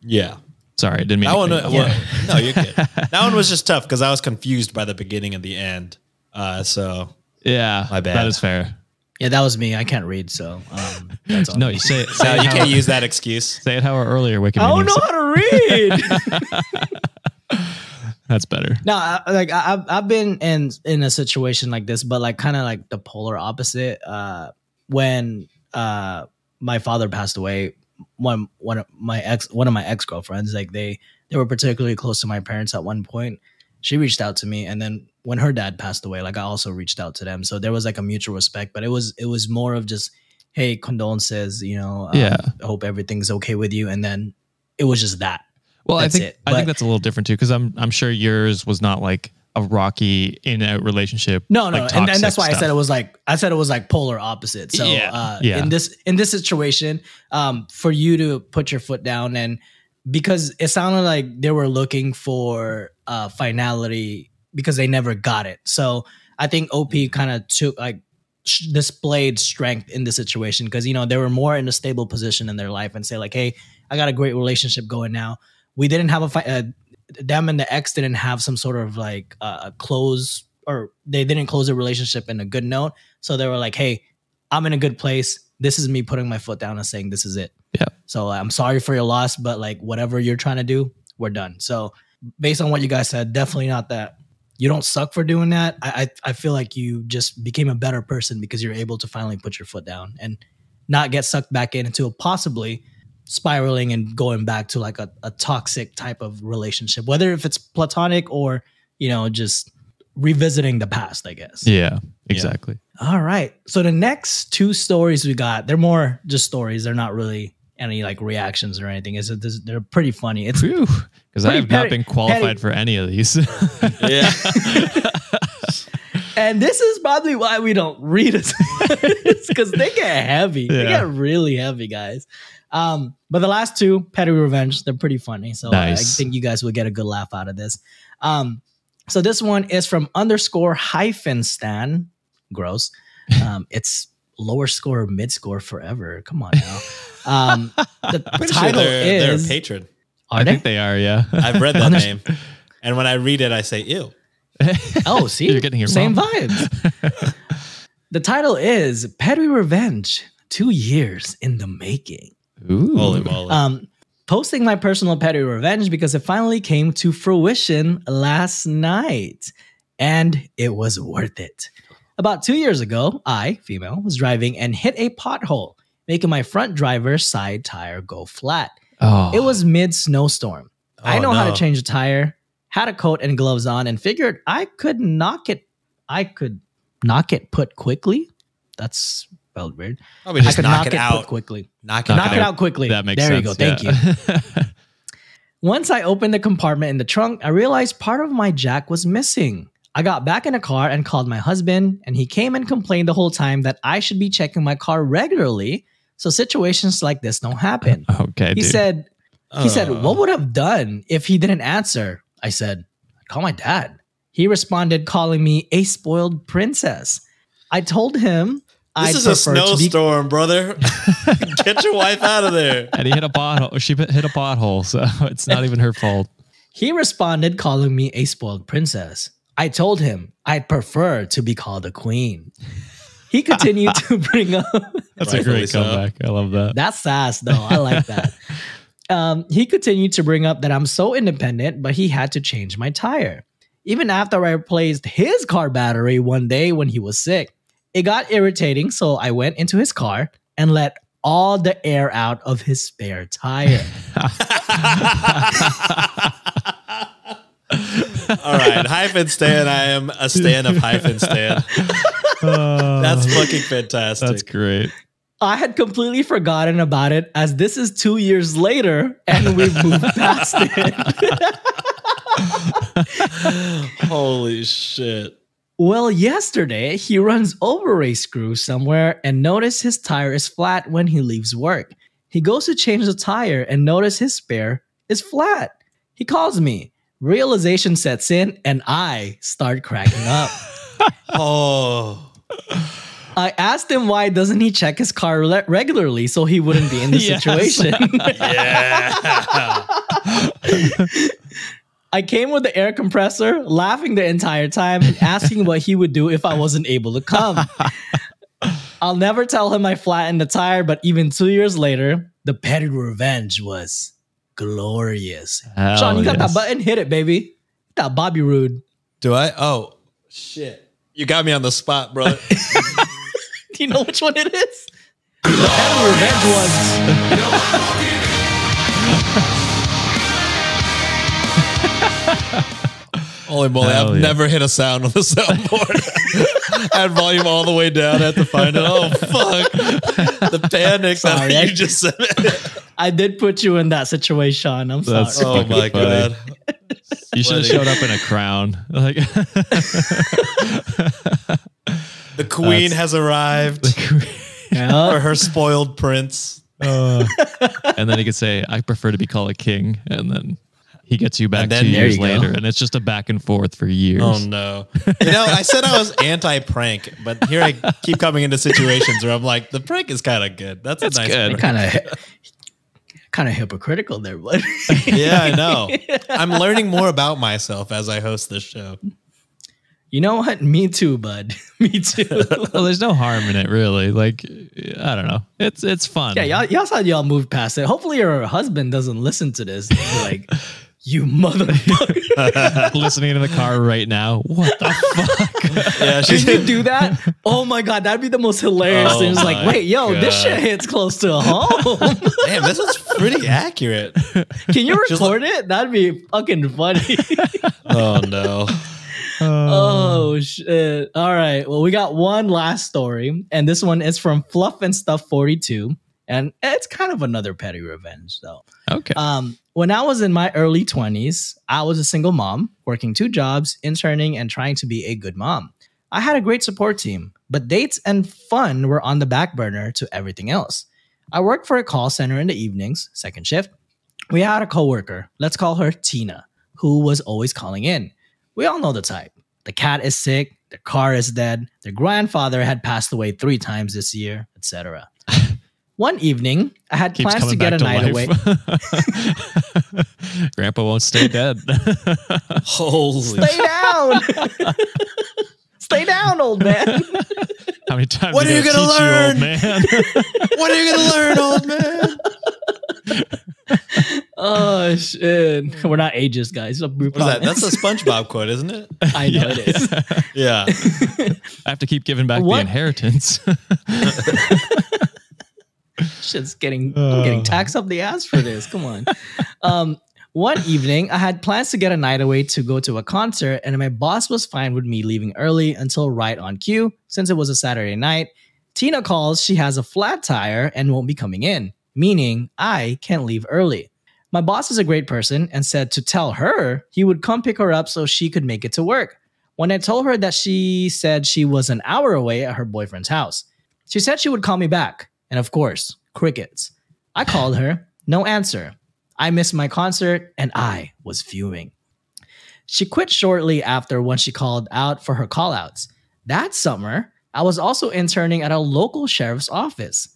Yeah. sorry, I didn't mean That one, cut uh, well, no, you're good. that one was just tough because I was confused by the beginning and the end. Uh, so yeah, My bad. That is fair. Yeah, that was me. I can't read, so um, that's on No, you say it. Say, No, it you how, can't use that excuse. say it how our earlier Wikipedia. I don't know how to read. That's better. no, I, like I, I've I've been in in a situation like this, but like kind of like the polar opposite. Uh, when uh my father passed away, one one of my ex one of my ex girlfriends, like they they were particularly close to my parents at one point. She reached out to me, and then when her dad passed away, like I also reached out to them. So there was like a mutual respect, but it was it was more of just hey condolences, you know. um, Yeah. I hope everything's okay with you, and then it was just that. Well, That's I think. I think that's a little different too because I'm I'm sure yours was not like a rocky in out relationship. No, no, like, and, and that's why I said it was like I said it was like polar opposite. So Yeah, uh, yeah. in this in this situation, um, for you to put your foot down and because it sounded like they were looking for uh finality because they never got it. So I think OP kind of took like sh- displayed strength in the situation because you know they were more in a stable position in their life and say like, hey, I got a great relationship going now. We didn't have a fight. Uh, them and the ex didn't have some sort of like uh, close or they didn't close the relationship in a good note. So they were like, hey, I'm in a good place. This is me putting my foot down and saying this is it. Yeah. So I'm sorry for your loss, but like whatever you're trying to do, we're done. So based on what you guys said, definitely not that. You don't suck for doing that. I I, I feel like you just became a better person because you're able to finally put your foot down and not get sucked back in into a possibly spiraling and going back to like a, a toxic type of relationship, whether if it's platonic or, you know, just revisiting the past, I guess. Yeah, exactly. All right. So the next two stories we got, they're more just stories. They're not really any like reactions or anything. Is it? They're pretty funny. It's Phew, because I Pretty have not been qualified petty. for any of these. Yeah. and this is probably why we don't read it because they get heavy. They get really heavy, guys. Um, but the last two, Petty Revenge, they're pretty funny. So I- I think you guys will get a good laugh out of this. Um, so this one is from underscore hyphen stan. Gross. Um, it's lower score, mid score forever. Come on now. Um, the Pretty sure title they're, they're is a patron. Are I they? think they are. Yeah. I've read that name. And when I read it, I say, ew. Oh, see, You're getting your same mom. vibes. the title is Petty Revenge: Two Years in the Making. Ooh. Holy moly. Um, posting my personal petty revenge because it finally came to fruition last night, and it was worth it. About two years ago, I, female, was driving and hit a pothole, making my front driver's side tire go flat. Oh, It was mid snowstorm. I Oh, know how to change a tire, had a coat and gloves on, and figured I could knock it. I could knock it put quickly. That's spelled weird. Probably I could knock, knock it it out. quickly. Knock it Knock out. it out quickly. That makes there sense. you go. Thank you. Once I opened the compartment in the trunk, I realized part of my jack was missing. I got back in the car and called my husband, and he came and complained the whole time that I should be checking my car regularly so situations like this don't happen. okay, He dude. said, he said, Uh, what would have done if he didn't answer? I said, call my dad. He responded, calling me a spoiled princess. I told him This I'd is a prefer to be snowstorm, brother. Get your wife out of there. and he hit a pothole. She hit a pothole, so it's not even her fault. He responded, calling me a spoiled princess. I told him I'd prefer to be called a queen. He continued to bring up That's a great comeback. I love that. that's sass, though. I like that. Um, he continued to bring up that I'm so independent, but he had to change my tire. Even after I replaced his car battery one day when he was sick, it got irritating. So I went into his car and let all the air out of his spare tire. All right, hyphen Stan. I am a stan of hyphen Stan. That's fucking fantastic. That's great. I had completely forgotten about it as this is two years later and we've moved past it. Holy shit. well, yesterday he runs over a screw somewhere and notice his tire is flat when he leaves work. He goes to change the tire and notice his spare is flat. He calls me. Realization sets in and I start cracking up. Oh. I asked him why doesn't he check his car le- regularly so he wouldn't be in this Yes. situation. Yeah. I came with the air compressor, laughing the entire time and asking what he would do if I wasn't able to come. I'll never tell him I flattened the tire, but even two years later, the petty revenge was glorious. Hell Sean, you got yes. that button? Hit it, baby. That Bobby Roode. Do I? Oh, shit. You got me on the spot, brother. Do you know which one it is? The petty revenge was Holy moly, Hell I've yeah. never hit a sound on the soundboard. I had volume all the way down. I had to find it. Oh, fuck. The panic Sorry, that I- you just said. I did put you in that situation. I'm That's- sorry. oh, my funny. God. You should have showed up in a crown. Like The queen That's- has arrived Yeah. for her spoiled prince. Uh, and then he could say, "I prefer to be called a king," and then he gets you back And then- two There years you go. later, and it's just a back and forth for years. Oh no! You know, I said I was anti-prank, but here I keep coming into situations where I'm like, the prank is kind of good. That's, That's a nice good. prank. kind of kind of hypocritical there, but Yeah, I know. I'm learning more about myself as I host this show. You know what? Me too, bud. Me too. Well, there's no harm in it, really. Like, I don't know. It's it's fun. yeah, y'all, y'all said y'all moved past it. Hopefully, your husband doesn't listen to this. Like, you motherfucker. Listening in the car right now. What the fuck? Yeah, Can she's you do that? Oh my god, that'd be the most hilarious Oh thing. It's like, wait, yo, this shit hits close to home. Damn, this is pretty accurate. Can you Just record it? That'd be fucking funny. Oh no! Oh shit. All right. Well, we got one last story, and this one is from Fluff and Stuff 42. And it's kind of another petty revenge, though. Okay. Um, when I was in my early 20s, I was a single mom, working two jobs, interning, and trying to be a good mom. I had a great support team, but dates and fun were on the back burner to everything else. I worked for a call center in the evenings, second shift. We had a coworker, let's call her Tina, who was always calling in. We all know the type. The cat is sick, the car is dead, their grandfather had passed away three times this year, etc. One evening, I had Keeps plans to get a to night away. Grandpa won't stay dead. Holy! Stay down. Stay down, old man. How many times What are you gonna teach learn? old man? What are you gonna learn, old man? Oh shit. We're not ageist, guys. What is that? That's a SpongeBob quote, isn't it? I know it is. Yeah. I have to keep giving back What? the inheritance. Shit's getting I'm getting taxed up the ass for this. Come on. Um, one evening, I had plans to get a night away to go to a concert, and my boss was fine with me leaving early until right on cue, since it was a Saturday night. Tina calls, she has a flat tire and won't be coming in, meaning I can't leave early. My boss is a great person and said to tell her he would come pick her up so she could make it to work. When I told her that she said she was an hour away at her boyfriend's house, she said she would call me back. And of course, crickets. I called her, no answer. I missed my concert and I was fuming. She quit shortly after when she called out for her callouts. That summer, I was also interning at a local sheriff's office.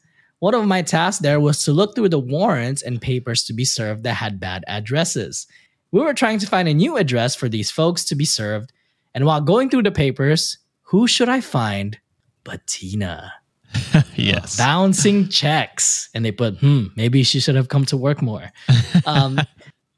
One of my tasks there was to look through the warrants and papers to be served that had bad addresses. We were trying to find a new address for these folks to be served, and while going through the papers, who should I find but Tina? yes. bouncing checks. And they put, hmm, maybe she should have come to work more. Um,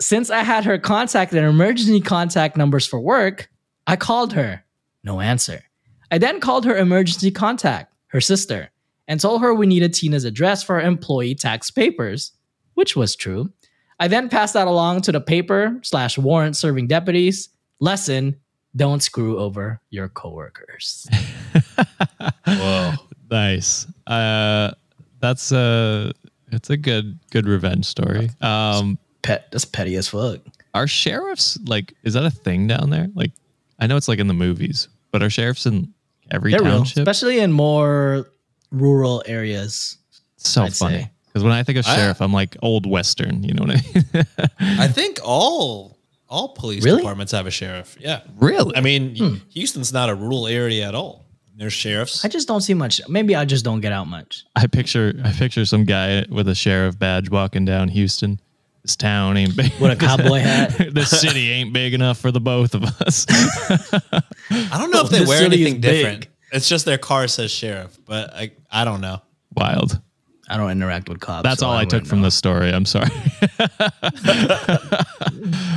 since I had her contact and emergency contact numbers for work, I called her. No answer. I then called her emergency contact, her sister, and told her we needed Tina's address for our employee tax papers, which was true. I then passed that along to the paper slash warrant serving deputies. Lesson don't screw over your coworkers. Whoa. Nice. Uh, that's a it's a good good revenge story. Um, Pet, that's petty as fuck. are sheriffs like is that a thing down there? Like, I know it's like in the movies, but are sheriffs in every They're real, township? especially in more rural areas. so I'd funny because when I think of sheriff, I'm like old western. You know what I mean? I think all all police Really? departments have a sheriff. Yeah. really? I mean, hmm. Houston's not a rural area at all. There's sheriffs. I just don't see much. Maybe I just don't get out much. I picture I picture some guy with a sheriff badge walking down Houston. This town ain't big. With a cowboy hat. this city ain't big enough for the both of us. I don't know if they This wear city is anything big. different. It's just their car says sheriff, but I I don't know. Wild. I don't interact with cops. That's so all I, took from know. the story. I'm sorry.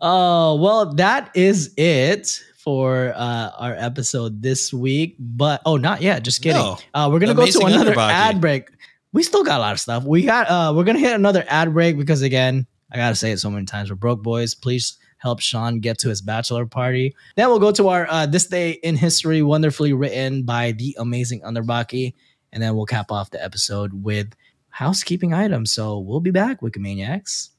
Oh, well, that is it for uh, our episode this week. But oh, not yet. Just kidding. No. Uh, we're gonna go to another Underbaki. ad break. We still got a lot of stuff. We got uh we're gonna hit another ad break because again, I gotta say it so many times. We're broke boys. Please help Sean get to his bachelor party. Then we'll go to our uh this day in history, wonderfully written by the amazing Underbaki. And then we'll cap off the episode with housekeeping items. So we'll be back, Wikimaniacs.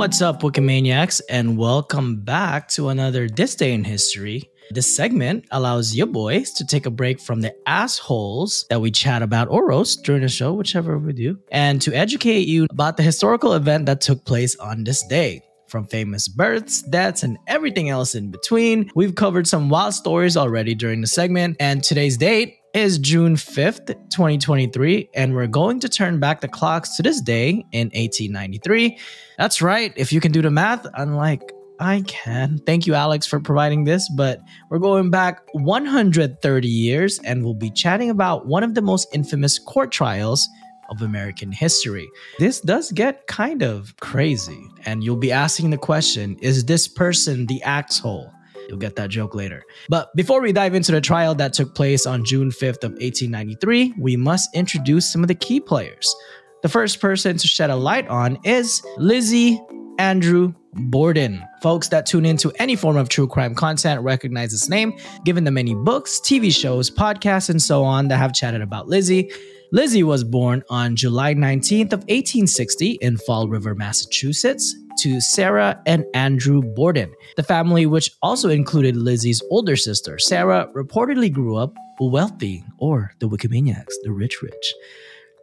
What's up, Wikimaniacs, and welcome back to another This Day in History. This segment allows you boys to take a break from the assholes that we chat about or roast during the show, whichever we do, and to educate you about the historical event that took place on this day. From famous births, deaths, and everything else in between, we've covered some wild stories already during the segment, and today's date is June 5th, 2023, and we're going to turn back the clocks to this day in 1893. That's right, if you can do the math, unlike I can. Thank you, Alex, for providing this, but we're going back 130 years and we'll be chatting about one of the most infamous court trials of American history. This does get kind of crazy, and you'll be asking the question is this person the axhole? You'll get that joke later. But before we dive into the trial that took place on June 5th of 1893, we must introduce some of the key players. The first person to shed a light on is Lizzie Andrew Borden. Folks that tune into any form of true crime content recognize this name, given the many books, TV shows, podcasts, and so on that have chatted about Lizzie. Lizzie was born on July 19th of 1860 in Fall River, Massachusetts, to Sarah and Andrew Borden. The family, which also included Lizzie's older sister, Sarah, reportedly grew up wealthy, or the Wikimaniacs, the rich rich.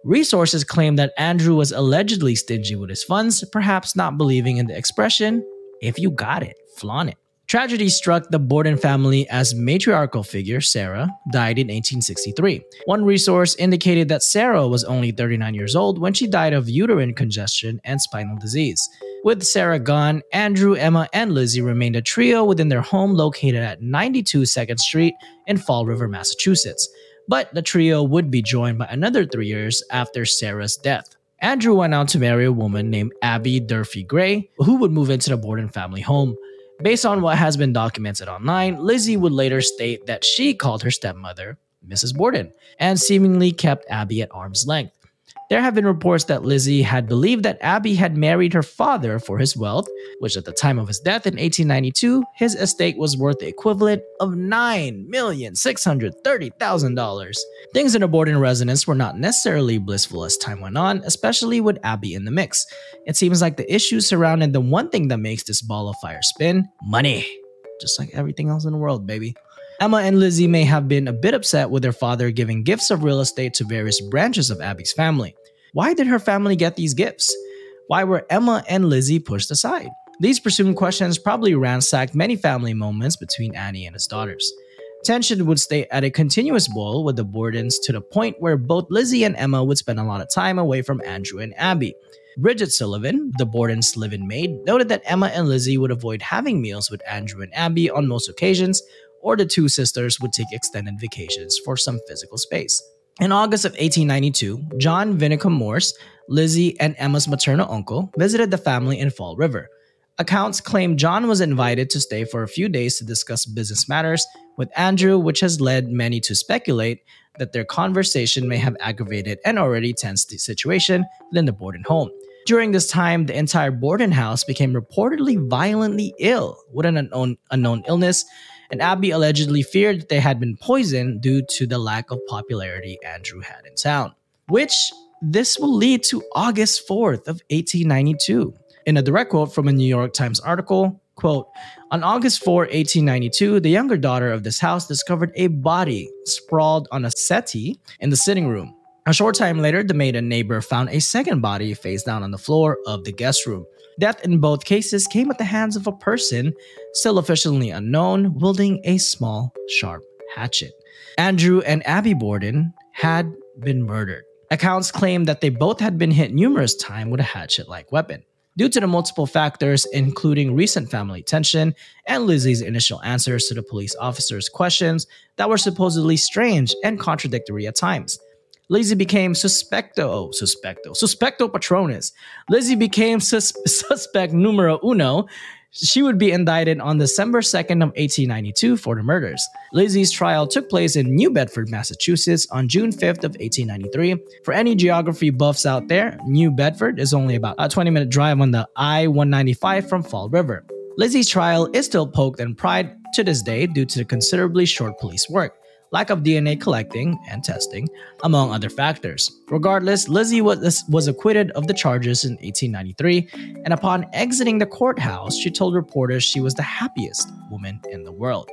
Resources claim that Andrew was allegedly stingy with his funds, perhaps not believing in the expression, if you got it, flaunt it. Tragedy struck the Borden family as matriarchal figure Sarah died in 1863. One resource indicated that Sarah was only 39 years old when she died of uterine congestion and spinal disease. With Sarah gone, Andrew, Emma, and Lizzie remained a trio within their home located at 92 2nd Street in Fall River, Massachusetts. But the trio would be joined by another three years after Sarah's death. Andrew went on to marry a woman named Abby Durfee Gray, who would move into the Borden family home. Based on what has been documented online, Lizzie would later state that she called her stepmother Mrs. Borden and seemingly kept Abby at arm's length. There have been reports that Lizzie had believed that Abby had married her father for his wealth, which at the time of his death in 1892, his estate was worth the equivalent of $9,630,000. Things in the Borden residence were not necessarily blissful as time went on, especially with Abby in the mix. It seems like the issues surrounding the one thing that makes this ball of fire spin money. Just like everything else in the world, baby. Emma and Lizzie may have been a bit upset with their father giving gifts of real estate to various branches of Abby's family. Why did her family get these gifts? Why were Emma and Lizzie pushed aside? These presumed questions probably ransacked many family moments between Annie and his daughters. Tension would stay at a continuous boil with the Bordens to the point where both Lizzie and Emma would spend a lot of time away from Andrew and Abby. Bridget Sullivan, the Borden's live-in maid, noted that Emma and Lizzie would avoid having meals with Andrew and Abby on most occasions, or the two sisters would take extended vacations for some physical space. In August of 1892, John Vinnicum Morse, Lizzie and Emma's maternal uncle, visited the family in Fall River. Accounts claim John was invited to stay for a few days to discuss business matters with Andrew, which has led many to speculate that their conversation may have aggravated an already tense situation within the Borden home. During this time, the entire Borden house became reportedly violently ill with an unknown, unknown illness, and Abby allegedly feared that they had been poisoned due to the lack of popularity Andrew had in town. Which this will lead to August 4th of 1892. In a direct quote from a New York Times article, quote, on August 4, 1892, the younger daughter of this house discovered a body sprawled on a settee in the sitting room. A short time later, the maid and neighbor found a second body face down on the floor of the guest room. Death in both cases came at the hands of a person, still officially unknown, wielding a small, sharp hatchet. Andrew and Abby Borden had been murdered. Accounts claim that they both had been hit numerous times with a hatchet like weapon. Due to the multiple factors, including recent family tension and Lizzie's initial answers to the police officers' questions that were supposedly strange and contradictory at times. Lizzie became suspecto, oh, suspecto, suspecto patronus. Lizzie became sus- suspect numero uno. She would be indicted on December 2nd of 1892 for the murders. Lizzie's trial took place in New Bedford, Massachusetts on June 5th of 1893. For any geography buffs out there, New Bedford is only about a 20 minute drive on the I-195 from Fall River. Lizzie's trial is still poked and pried to this day due to the considerably short police work lack of DNA collecting and testing, among other factors. Regardless, Lizzie was, was acquitted of the charges in 1893, and upon exiting the courthouse, she told reporters she was the happiest woman in the world.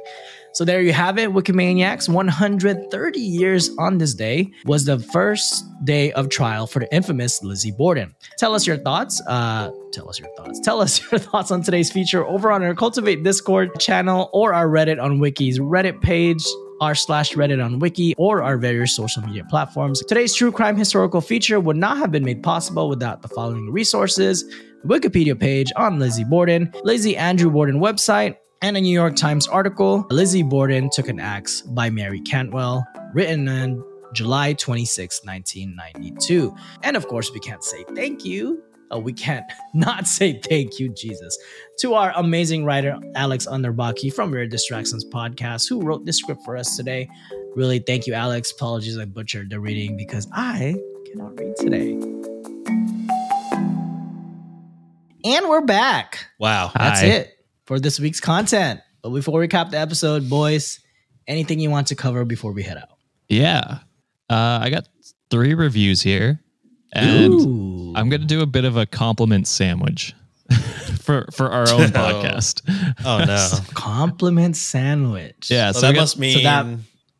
So there you have it, Wikimaniacs. 130 years on this day was the first day of trial for the infamous Lizzie Borden. Tell us your thoughts. Uh, tell us your thoughts. Tell us your thoughts on today's feature over on our Cultiv8 Discord channel or our Reddit on Wiki's Reddit page r slash Reddit on Wiki, or our various social media platforms. Today's true crime historical feature would not have been made possible without the following resources the Wikipedia page on Lizzie Borden, Lizzie Andrew Borden website, and a New York Times article, Lizzie Borden Took an Axe by Mary Cantwell, written on July 26, 1992. And of course, we can't say thank you uh, we can't not say thank you, Jesus, to our amazing writer, Alex Underbaki from Weird Distractions Podcast, who wrote this script for us today. Really, thank you, Alex. Apologies, I butchered the reading because I cannot read today. And we're back. Wow. That's Hi. it for this week's content. But before we cap the episode, boys, anything you want to cover before we head out? Yeah. Uh, I got three reviews here. And Ooh. I'm going to do a bit of a compliment sandwich for for our own podcast. Oh no. compliment sandwich. Yeah, So so, that got- must mean so that-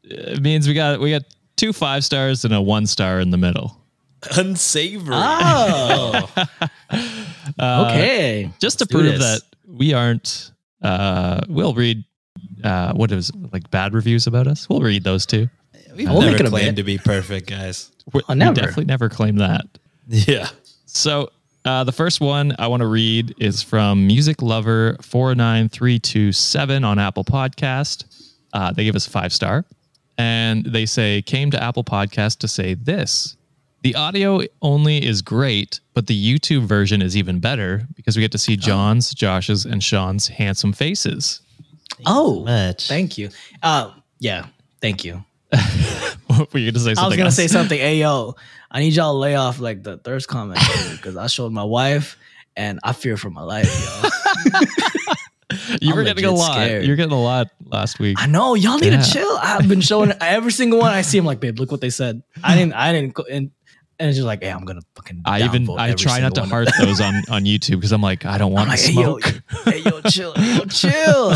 it means we got we got two five stars and a one star in the middle. unsavory. Oh, Uh, okay. Just to Let's prove that we aren't uh we'll read uh what is like bad reviews about us. We'll read those too. We've We'll never claimed to be perfect, guys. We, Oh, we definitely never claim that. Yeah. So uh, the first one I want to read is from Music Lover four nine three two seven on Apple Podcast. Uh, they give us a five star, and they say came to Apple Podcast to say this: the audio only is great, but the YouTube version is even better because we get to see John's, Josh's, and Sean's handsome faces. Oh, Much. thank you. Uh, yeah, thank you. Were you to say? I was gonna else? say something. Hey, yo, I need y'all to lay off like the thirst comment because I showed my wife and I fear for my life, yo. You I'm were getting a lot. scared. You're getting a lot last week. I know y'all need Yeah. to chill. I've been showing every single one I see. I'm like, babe, look what they said. I didn't. I didn't. And, and it's just like, hey, I'm gonna fucking. I even I try not to heart those on on YouTube because I'm like I don't want I'm like, to hey, yo, smoke. hey, yo, chill, hey, yo, chill,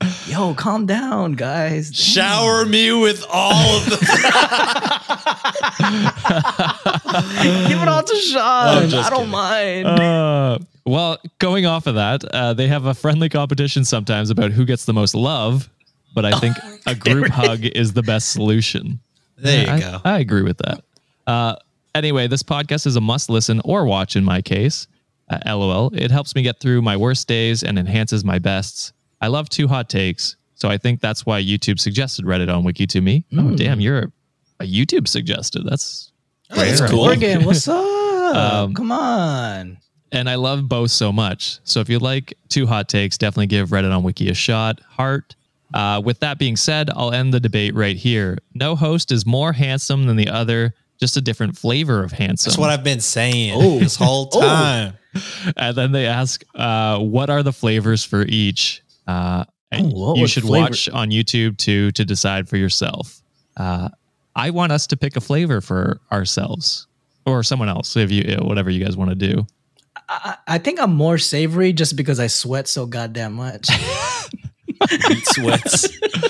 yo, calm down, guys. Shower me with all of the Give it all to Sean. just I don't kidding. mind. Uh, well, going off of that, uh, they have a friendly competition sometimes about who gets the most love, but I think a group hug is the best solution. There you I, go. I agree with that. Uh, anyway, this podcast is a must listen or watch in my case. Uh, LOL. It helps me get through my worst days and enhances my bests. I love two hot takes, so I think that's why YouTube suggested Reddit on Wiki to me. Hmm. Oh, damn, you're a, a YouTube suggested. That's that's cool. Oregon, what's up? Um, Come on. and I love both so much. So if you like two hot takes, definitely give Reddit on Wiki a shot. Heart. Uh, with that being said, I'll end the debate right here. No host is more handsome than the other, just a different flavor of handsome. That's what I've been saying Oh. this whole Oh. time. and then they ask, uh, what are the flavors for each? Uh, and Oh, you should flavor- watch on YouTube too to decide for yourself. Uh, I want us to pick a flavor for ourselves or someone else, if you whatever you guys want to do. I, I think I'm more savory just because I sweat so goddamn much. Meat sweats.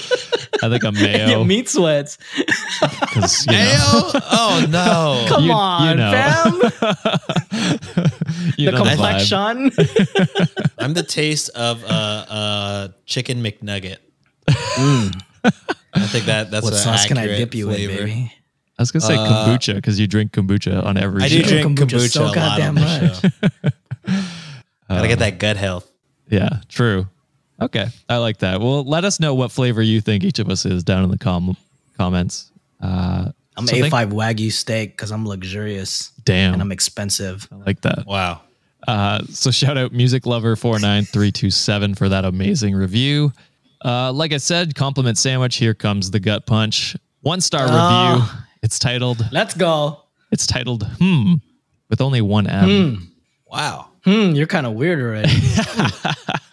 I think a mayo. yeah, meat sweats. because you know. Mayo? Oh no. Come You- you on, know. fam. you the know the vibe. complexion. I'm the taste of a uh, uh, chicken McNugget. I think that that's what an sauce can I accurate dip you flavor. in, baby? I was gonna say Uh, kombucha because you drink kombucha on every I show. do drink Kombucha kombucha, so a lot goddamn on the much. show. Gotta get that gut health. Yeah, true. Okay, I like that. Well, let us know what flavor you think each of us is down in the com- comments. Uh, I'm so A5 Wagyu steak because I'm luxurious Damn, and I'm expensive. I like that. Wow. Uh, so shout out music lover 49327 for that amazing review. Uh, like I said, compliment sandwich. Here comes the gut punch. One star Ah. review. It's titled. Let's go. It's titled Hmm with only one M. Wow. Hmm, you're kind of weird already.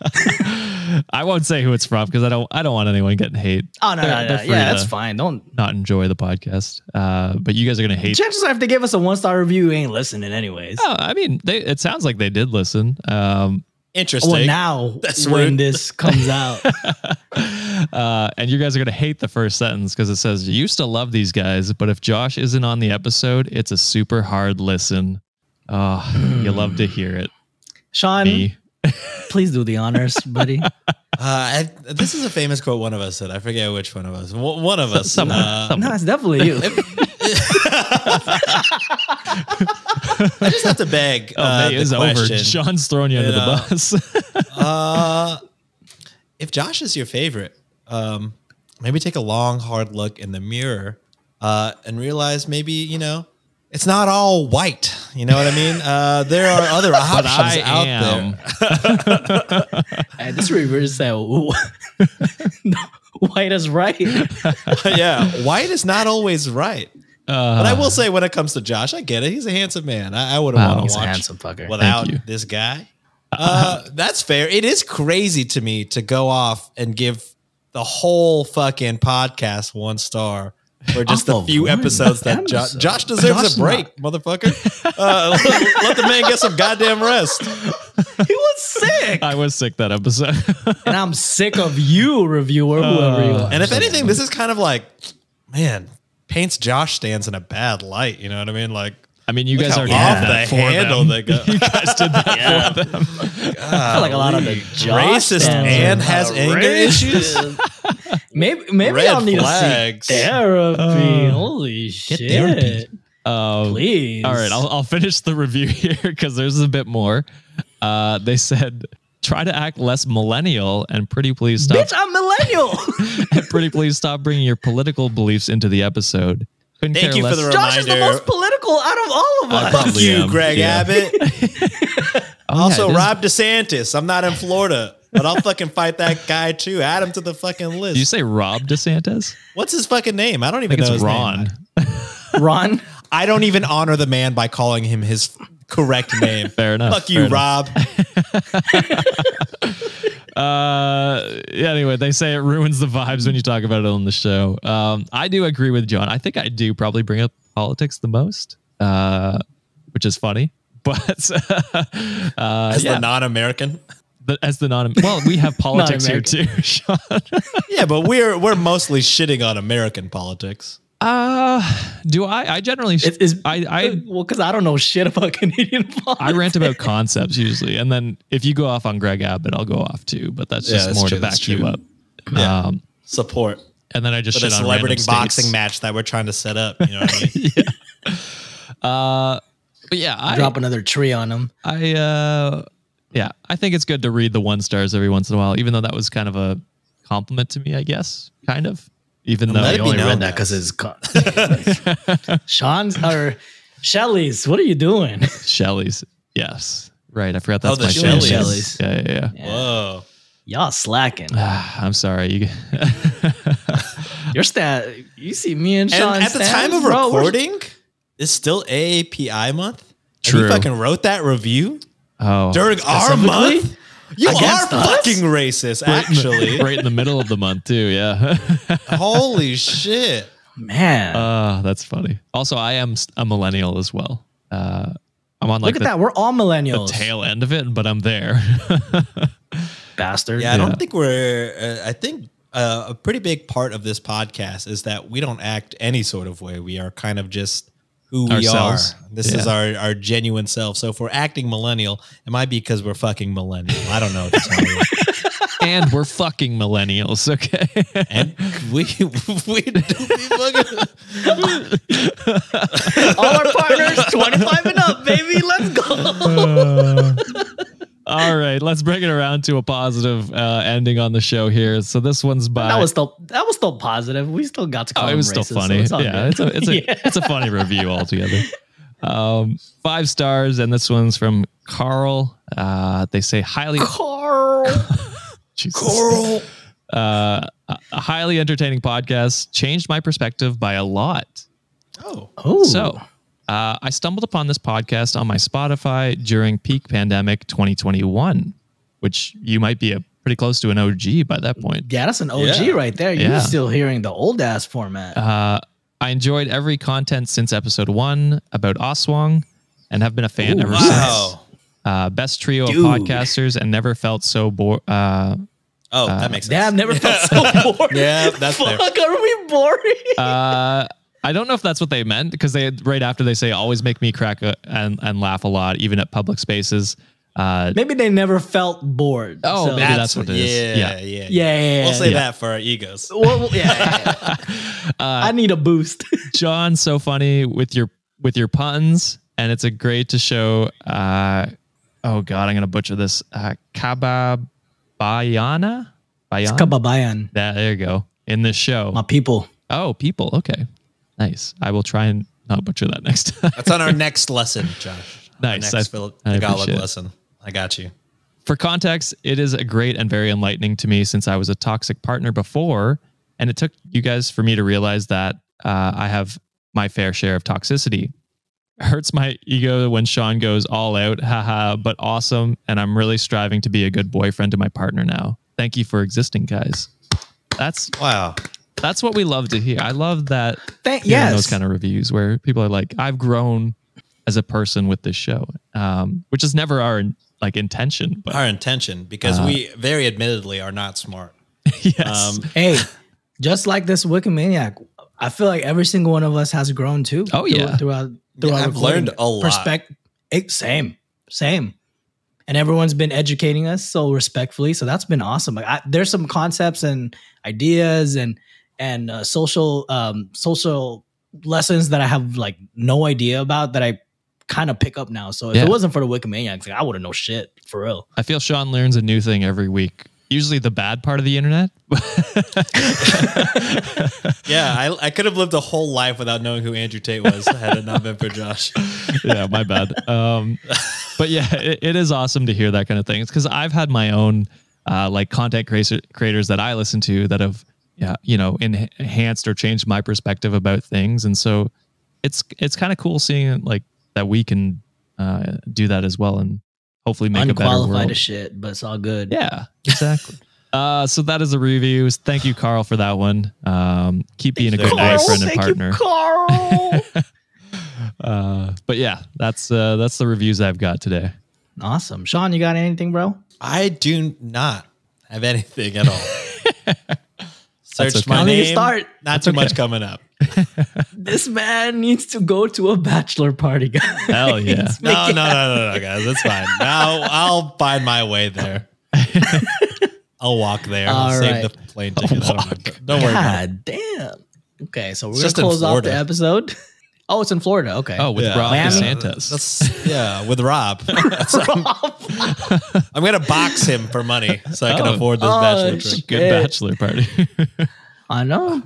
I won't say who it's from because I don't. I don't want anyone getting hate. Oh no, They're- no, they're no. yeah, that's fine. Don't. Not enjoy the podcast. Uh, but you guys are gonna hate. Chances are, if they give us a one star review, you ain't listening anyways. Oh, I mean, they, it sounds like they did listen. Um, Interesting. well, now That's when rude. this comes out, uh, and you guys are going to hate the first sentence because it says, You used to love these guys, but if Josh isn't on the episode, it's a super hard listen. Oh, you love to hear it. Sean, Me. Please do the honors, buddy. Uh, I, this is a famous quote one of us said. I forget which one of us. One one of us. Someone. Uh, someone. no, it's definitely you. I just have to beg. Oh, uh, May the over. question. Sean's throwing you under know. the bus. Uh, if Josh is your favorite, um, maybe take a long, hard look in the mirror uh, and realize maybe you know it's not all white. You know what I mean? Uh, there are other but options I out am. there. And this reverse said, No, white is right. yeah, white is not always right. Uh, But I will say, when it comes to Josh, I get it. He's a handsome man. I, I wouldn't Wow. want He's to a watch handsome fucker. without this guy. Uh, that's fair. It is crazy to me to go off and give the whole fucking podcast one star for just Off a few episodes one episode that Josh. Josh deserves Josh a break, motherfucker. Uh, let, let the man get some goddamn rest. he was sick, I was sick that episode. and I'm sick of you, reviewer, whoever you are. And if anything, this is kind of like, man, paints Josh stands in a bad light. You know what I mean? Like, I mean, you look guys are off did that the for handle them. they got. you guys did that Yeah. for them. I feel like a lot of the Josh racist fans and are has anger issues. Maybe maybe Red I'll need flags. to seek therapy. Holy shit! therapy. Um, Please. All right, I'll, I'll finish the review here because there's a bit more. Uh, they said, try to act less millennial and pretty please stop. Bitch, I'm millennial. and pretty please stop bringing your political beliefs into the episode. Couldn't Thank care you for less- the Josh is the most political out of all of us. Fuck you, am. Greg Yeah. Abbott. Oh, also, yeah, Rob DeSantis. I'm not in Florida, but I'll fucking fight that guy too. Add him to the fucking list. Did you say Rob DeSantis? What's his fucking name? I don't I even think know it's his Ron. name. Ron. I don't even honor the man by calling him his correct name. Fair enough. Fuck you, enough. Rob. Uh, yeah, anyway, they say it ruins the vibes when you talk about it on the show. Um, I do agree with John. I think I do probably bring up politics the most, uh, which is funny. But uh, As yeah, the non-American. the, as the non, well, we have politics here too, Sean. Yeah, but we're we're mostly shitting on American politics. Uh, do I? I generally, Is, is I, I, well, because I don't know shit about Canadian politics. I rant about concepts usually, and then if you go off on Greg Abbott, I'll go off too. But that's Yeah, just that's more true, to back you up. Yeah. Um, Support and then I just for the shit on celebrity random boxing states. match that we're trying to set up. You know what I mean? Uh, but yeah, I, Drop another tree on him. I uh yeah, I think it's good to read the one stars every once in a while, even though that was kind of a compliment to me, I guess. Kind of. Even though let it be only known, read that because it's con- Sean's or Shelly's. What are you doing? Shelly's. Yes. Right. I forgot Oh, that's the my Shelley's. family. Shelley's. Yeah, yeah, yeah. Whoa. Y'all slacking. I'm sorry. You Your stat. You see me and And Sean. at the time of bro, recording, it's still AAPI month. And True. you fucking wrote that review Oh. during our month. You are Against us? fucking racist, Right in the- actually. right in the middle of the month too, yeah. Holy shit. man. uh, that's funny. Also, I am a millennial as well. Uh, I'm on like Look at the, that. We're all millennials. the millennials. tail end of it, but I'm there. Bastard. Yeah, I Yeah. don't think we're. Uh, I think uh, a pretty big part of this podcast is that we don't act any sort of way. We are kind of just who we Ourselves. are. This is our our genuine self. So if we're acting millennial, it might be because we're fucking millennial. I don't know what to tell you. and we're fucking millennials, okay? and we we do be fucking. All our partners, 25 and up, baby. Let's go. Uh, All right, let's bring it around to a positive uh, ending on the show here. So this one's by That was still that was still positive. We still got to call Oh, it him was still racist, so funny. it's yeah, good. it's a it's a Yeah. it's a funny review altogether. Um, five stars, and this one's from Carl. Uh, they say highly Carl. Jesus. Uh, a a highly entertaining podcast changed my perspective by a lot. Oh, Oh, So, uh, I stumbled upon this podcast on my Spotify during peak pandemic 2021, which you might be a pretty close to an OG by that point. yeah, that's an OG Yeah. right there. You're still hearing the old ass format. Uh, I enjoyed every content since episode one about Oswong and have been a fan Ooh, ever wow. since. Uh, best trio Dude. of podcasters and never felt so bored. Uh, Oh, that makes sense. Damn, never felt so bored. Yeah, that's fair. Fuck, are we boring? uh, I don't know if that's what they meant because they right after they say always make me crack a, and and laugh a lot even at public spaces. Uh, Maybe they never felt bored. Oh, so- maybe that's what it is. Yeah, Yeah. yeah, Yeah, yeah, yeah, We'll say yeah. that for our egos. Well, yeah, yeah, yeah. I need a boost. John, so funny with your with your puns, and it's a great to show. Uh, oh God, I'm gonna butcher this. Uh, Kababayana, Bayan. Kababayan, That there you go in this show. my people. Oh, people. Okay, nice. I will try and not butcher that next time. That's on our next lesson, Josh. Our Nice. Next I- Phil- I Tagalog it. lesson. I got you. For context, it is a great and very enlightening to me since I was a toxic partner before, and it took you guys for me to realize that uh, I have my fair share of toxicity. Hurts my ego when Sean goes all out, haha, but awesome, and I'm really striving to be a good boyfriend to my partner now. Thank you for existing, guys. That's Wow. That's what we love to hear. I love that Thank yes. those kind of reviews where people are like, "I've grown as a person with this show," um, which is never our like intention, but Our intention, because Uh, we very admittedly are not smart. yes, Um, hey, just like this Wikimaniac, I feel like every single one of us has grown too. Oh, through- yeah. throughout throughout the I've learned a lot. Perspect- it, same, same, and everyone's been educating us so respectfully. So that's been awesome. Like, I, there's some concepts and ideas and and uh, social um, social lessons that I have like no idea about that I kind of pick up now. So if Yeah. it wasn't for the Wikimaniacs, like, I wouldn't know shit for real. I feel Sean learns a new thing every week. Usually the bad part of the internet. yeah, I, I could have lived a whole life without knowing who Andrew Tate was had it not been for Josh. yeah, my bad. Um, but yeah, it, it is awesome to hear that kind of thing. It's because I've had my own uh, like content creator, creators that I listen to that have, yeah, you know, enhanced or changed my perspective about things, and so it's it's kind of cool seeing like that we can uh, do that as well, and hopefully make a better Unqualified world. as shit, but it's all good. Yeah, exactly. uh, so that is the reviews. Thank you, Carl, for that one. Um, keep being a good Carl, boyfriend and thank partner. You, Carl. uh, but yeah, that's uh, that's the reviews I've got today. awesome. Sean, you got anything, bro? I do not have anything at all. Searched okay. my How name. start? Not That's too okay. much coming up. This man needs to go to a bachelor party, guys. Hell yeah. No, no, no, no, no, guys. That's fine. Now I'll find my way there. I'll walk there. I'll All save the plane ticket. Don't, know. don't worry about it. God damn. Okay, so we're It's gonna just close off the episode. Oh, it's in Florida. Okay. Oh, with Yeah. Rob Miami? DeSantis. That's yeah, with Rob. That's- I'm, I'm gonna box him for money so I can Oh. afford this Oh, bachelor shit. trip. Good Yeah. bachelor party. I know.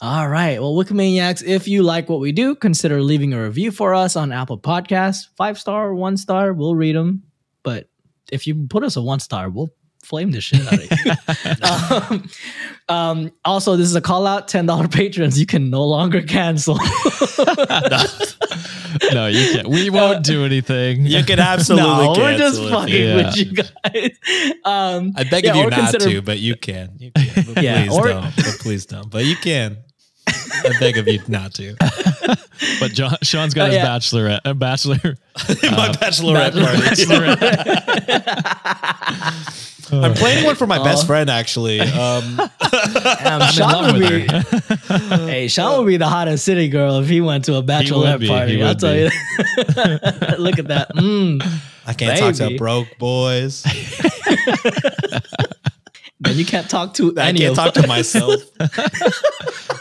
All right. Well, Wikimaniacs, if you like what we do, consider leaving a review for us on Apple Podcasts. Five star, one star, we'll read them. But if you put us a one star, we'll flame the shit out of you. um, um, also, this is a call out $10 patrons. You can no longer cancel. no, you can't. We won't do anything. You can absolutely no, we're just cancel fucking Yeah. with you guys. Um, I beg yeah, of you or not consider- to, but you can. You can. But Yeah, please or- don't. But please don't. But you can. I beg of you not to. But John, Sean's got Oh, his yeah. bachelorette, uh, bachelor. My bachelorette Bachelor- party. I'm planning one for my best friend, actually. Um, in Sean love would with be, hey, Sean would be the hottest city girl if he went to a bachelorette be, party. he I'll would tell be. you. Look at that. Mm. I can't talk to Baby. broke boys. Man. You can't talk to I any can't talk us. to myself.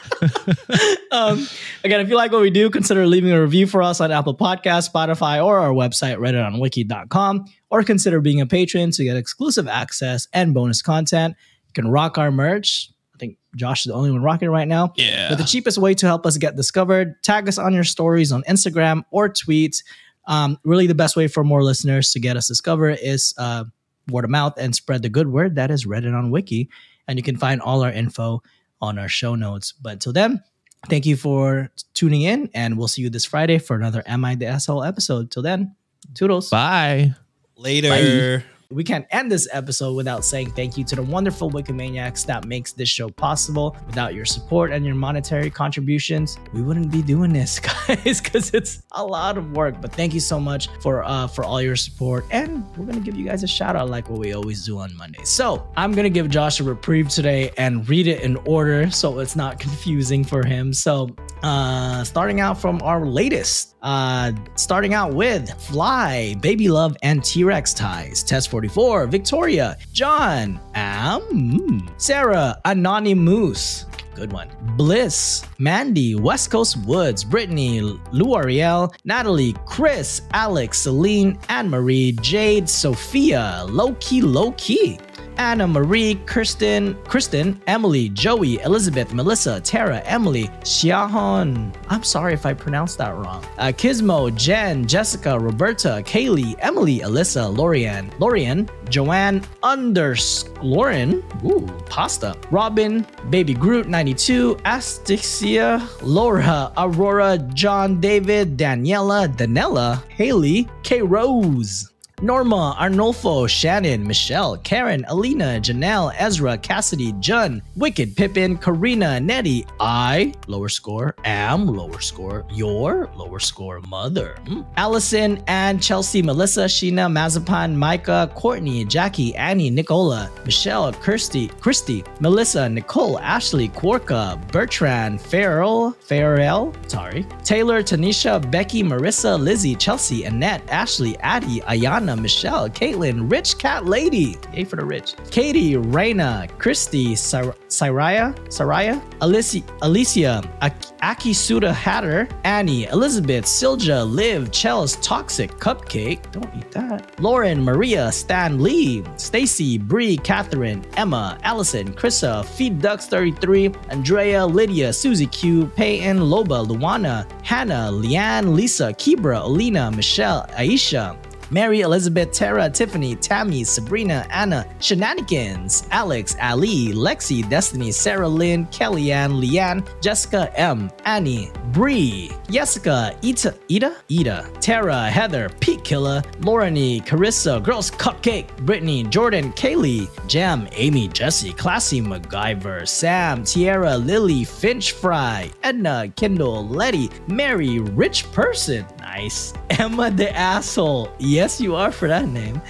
um, again, if you like what we do, consider leaving a review for us on Apple Podcasts, Spotify, or our website, redditonwiki.com, or consider being a patron to get exclusive access and bonus content. You can rock our merch. I think Josh is the only one rocking right now. Yeah. But the cheapest way to help us get discovered, tag us on your stories on Instagram or tweets. Um, really, the best way for more listeners to get us discovered is uh, word of mouth and spread the good word. That is Reddit on Wiki. And you can find all our info on our show notes. But until then, thank you for tuning in, and we'll see you this Friday for another Am I the Asshole episode. Till then, toodles. Bye. Later. We can't end this episode without saying thank you to the wonderful Wikimaniacs that makes this show possible. Without your support and your monetary contributions, we wouldn't be doing this, guys, because it's a lot of work. But thank you so much for uh, for all your support, and we're gonna give you guys a shout out like what we always do on Monday. So I'm gonna give Josh a reprieve today and read it in order so it's not confusing for him. So uh, starting out from our latest, uh, starting out with Fly, Baby Love, and T Rex Ties. Test 44, Victoria, John, Am, hmm. Sarah, Anonymous. Good one. Bliss, Mandy, West Coast Woods, Brittany, Lou Natalie, Chris, Alex, Celine, Anne Marie, Jade, Sophia, Low Key, Low Key. Anna Marie, Kirsten, Kristen, Emily, Joey, Elizabeth, Melissa, Tara, Emily, Xiahon. I'm sorry if I pronounced that wrong. Uh, Kismo, Jen, Jessica, Roberta, Kaylee, Emily, Alyssa, Lorian, Lorian, Joanne, Unders, Lauren, ooh, pasta, Robin, Baby Groot 92, Astixia, Laura, Aurora, John, David, Daniela, Danella, Haley, K Rose. Norma, Arnolfo, Shannon, Michelle, Karen, Alina, Janelle, Ezra, Cassidy, Jun, Wicked, Pippin, Karina, Nettie, I, lower score, am, lower score, your, lower score, mother, Hmm. Allison, Ann, Chelsea, Melissa, Sheena, Mazapan, Micah, Courtney, Jackie, Annie, Nicola, Michelle, Kirsty, Christy, Melissa, Nicole, Ashley, Quarka, Bertrand, Farrell, Farrell, sorry, Taylor, Tanisha, Becky, Marissa, Lizzie, Chelsea, Annette, Ashley, Addie, Ayana, Michelle, Caitlin, Rich Cat Lady, yay for the rich, Katie, Raina, Christy, Sar- Saraya, Saraya, Alicia, Alicia, Ak- Akisuda Hatter, Annie, Elizabeth, Silja, Liv, Chels, Toxic, Cupcake, don't eat that, Lauren, Maria, Stan Lee, Stacy, Bree, Catherine, Emma, Allison, Krissa, Feed Ducks 33, Andrea, Lydia, Susie Q, Peyton, Loba, Luana, Hannah, Leanne, Lisa, Kibra, Alina, Michelle, Aisha, Mary, Elizabeth, Tara, Tiffany, Tammy, Sabrina, Anna, Shenanigans, Alex, Ali, Lexi, Destiny, Sarah Lynn, Kellyanne, Leanne, Jessica M, Annie, Bree, Jessica, Ita, Ida, Ida, Tara, Heather, Pete Killer, Laurenie, Carissa, Girls Cupcake, Brittany, Jordan, Kaylee, Jam, Amy, Jesse, Classy, MacGyver, Sam, Tierra, Lily, Finch Fry, Edna, Kendall, Letty, Mary, Rich Person, nice, Emma the Asshole, yes you are for that name,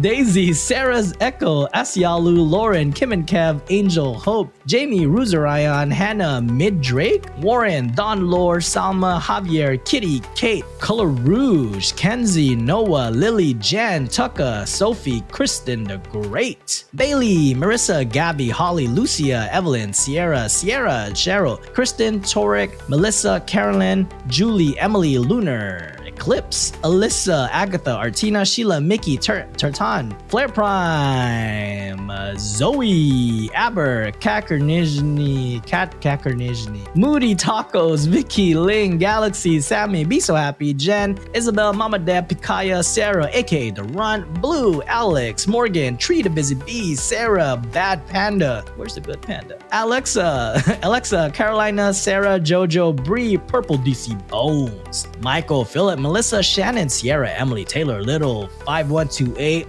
Daisy, Sarah's Echo, Asyalu, Lauren, Kim and Kev, Angel, Hope, Jamie, Ruzarayan, Hannah, Mid Drake, Warren, Don Lore, Salma, Javier, Kitty, Kate, Color Rouge, Kenzie, Noah, Lily, Jan, Tucka, Sophie, Kristen the Great, Bailey, Marissa, Gabby, Holly, Lucia, Evelyn, Sierra, Sierra, Cheryl, Kristen, Torek, Melissa, Carolyn, Julie, Emily, Lunar, Eclipse, Alyssa, Agatha, Artina, Sheila, Mickey, Tur- Flare Prime, uh, Zoe, Aber, Kakernizhny, Kat Kakernizhny, Moody Tacos, Vicky, Ling, Galaxy, Sammy, Be So Happy, Jen, Isabel, Mama Dad, Pikaya, Sarah, aka The Runt, Blue, Alex, Morgan, Tree the Busy Bee, Sarah, Bad Panda, where's the good panda? Alexa, Alexa, Carolina, Sarah, Jojo, Bree, Purple DC Bones, Michael, Philip, Melissa, Shannon, Sierra, Emily, Taylor, Little, 5128,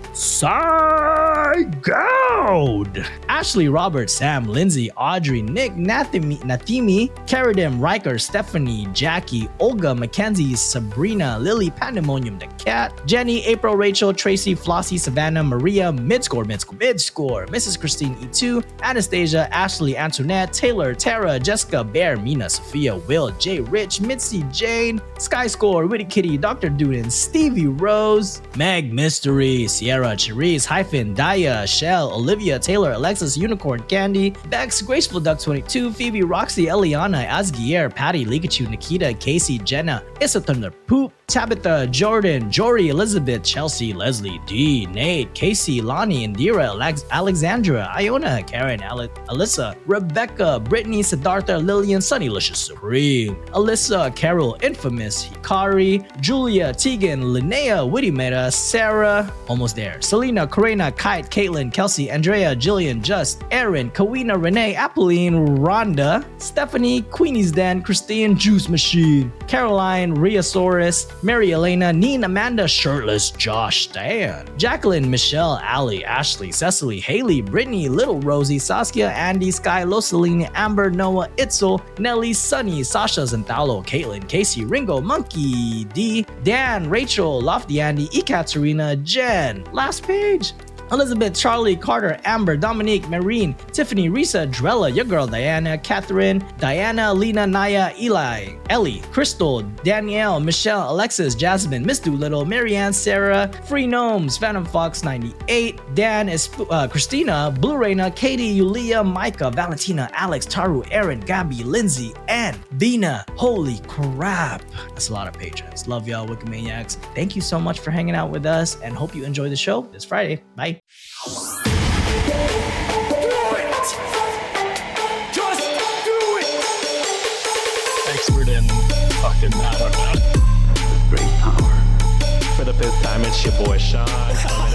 Psygoud, Ashley, Robert, Sam, Lindsay, Audrey, Nick, Nathimi, Nathimi, Karadim, Riker, Stephanie, Jackie, Olga, Mackenzie, Sabrina, Lily, Pandemonium, the cat, Jenny, April, Rachel, Tracy, Flossie, Savannah, Maria, Midscore, Midscore, Midscore, Mrs. Christine E2, Anastasia, Ashley, Antoinette, Taylor, Tara, Jessica, Bear, Mina, Sophia, Will, J. Rich, Mitzi, Jane, Sky Score, Witty Kitty, Dr. Duden, Stevie Rose, Meg, Mystery, Sierra, Cherise, Hyphen, Daya, Shell, Olivia, Taylor, Alexis, Unicorn, Candy, Bex, Graceful Duck 22, Phoebe, Roxy, Eliana, Asgier, Patty, Likachu, Nikita, Casey, Jenna, Issa Thunder, Poop, Tabitha, Jordan, Jory, Elizabeth, Chelsea, Leslie, D, Nate, Casey, Lonnie, Indira, Alex- Alexandra, Iona, Karen, Ale- Alyssa, Rebecca, Brittany, Siddhartha, Lillian, Sunny, Licious Supreme, Alyssa, Carol, Infamous, Hikari, Julia, Tegan, Linnea, Witty Meta, Sarah, almost there, Selena, Karina, Kite, Caitlin, Kelsey, Andrea, Jillian, Just, Aaron, Kawina, Renee, Apolline, Rhonda, Stephanie, Queenie's Den, Christine, Juice Machine, Caroline, Rheasaurus, Mary Elena, Neen, Amanda, Shirtless, Josh, Stan, Jacqueline, Michelle, Ali, Ashley, Cecily, Haley, Brittany, Little Rosie, Saskia, Andy, Sky, Loseline, Amber, Noah, Itzel, Nelly, Sunny, Sasha, Zentalo, Caitlin, Casey, Ringo, Monkey, D, Dan, Rachel, Lofty Andy, Ekaterina, Jen. Last page. Elizabeth, Charlie, Carter, Amber, Dominique, Marine, Tiffany, Risa, Drella, your girl Diana, Catherine, Diana, Lena, Naya, Eli, Ellie, Crystal, Danielle, Michelle, Alexis, Jasmine, Miss Doolittle, Marianne, Sarah, Free Gnomes, Phantom Fox 98, Dan, is uh, Christina, Blue Raina, Katie, Yulia, Micah, Valentina, Alex, Taru, Aaron, Gabby, Lindsay, and Vina. Holy crap. That's a lot of patrons. Love y'all, Wikimaniacs. Thank you so much for hanging out with us and hope you enjoy the show this Friday. Bye. Expert in fucking, I don't know. Great power. For the fifth time, it's your boy Sean.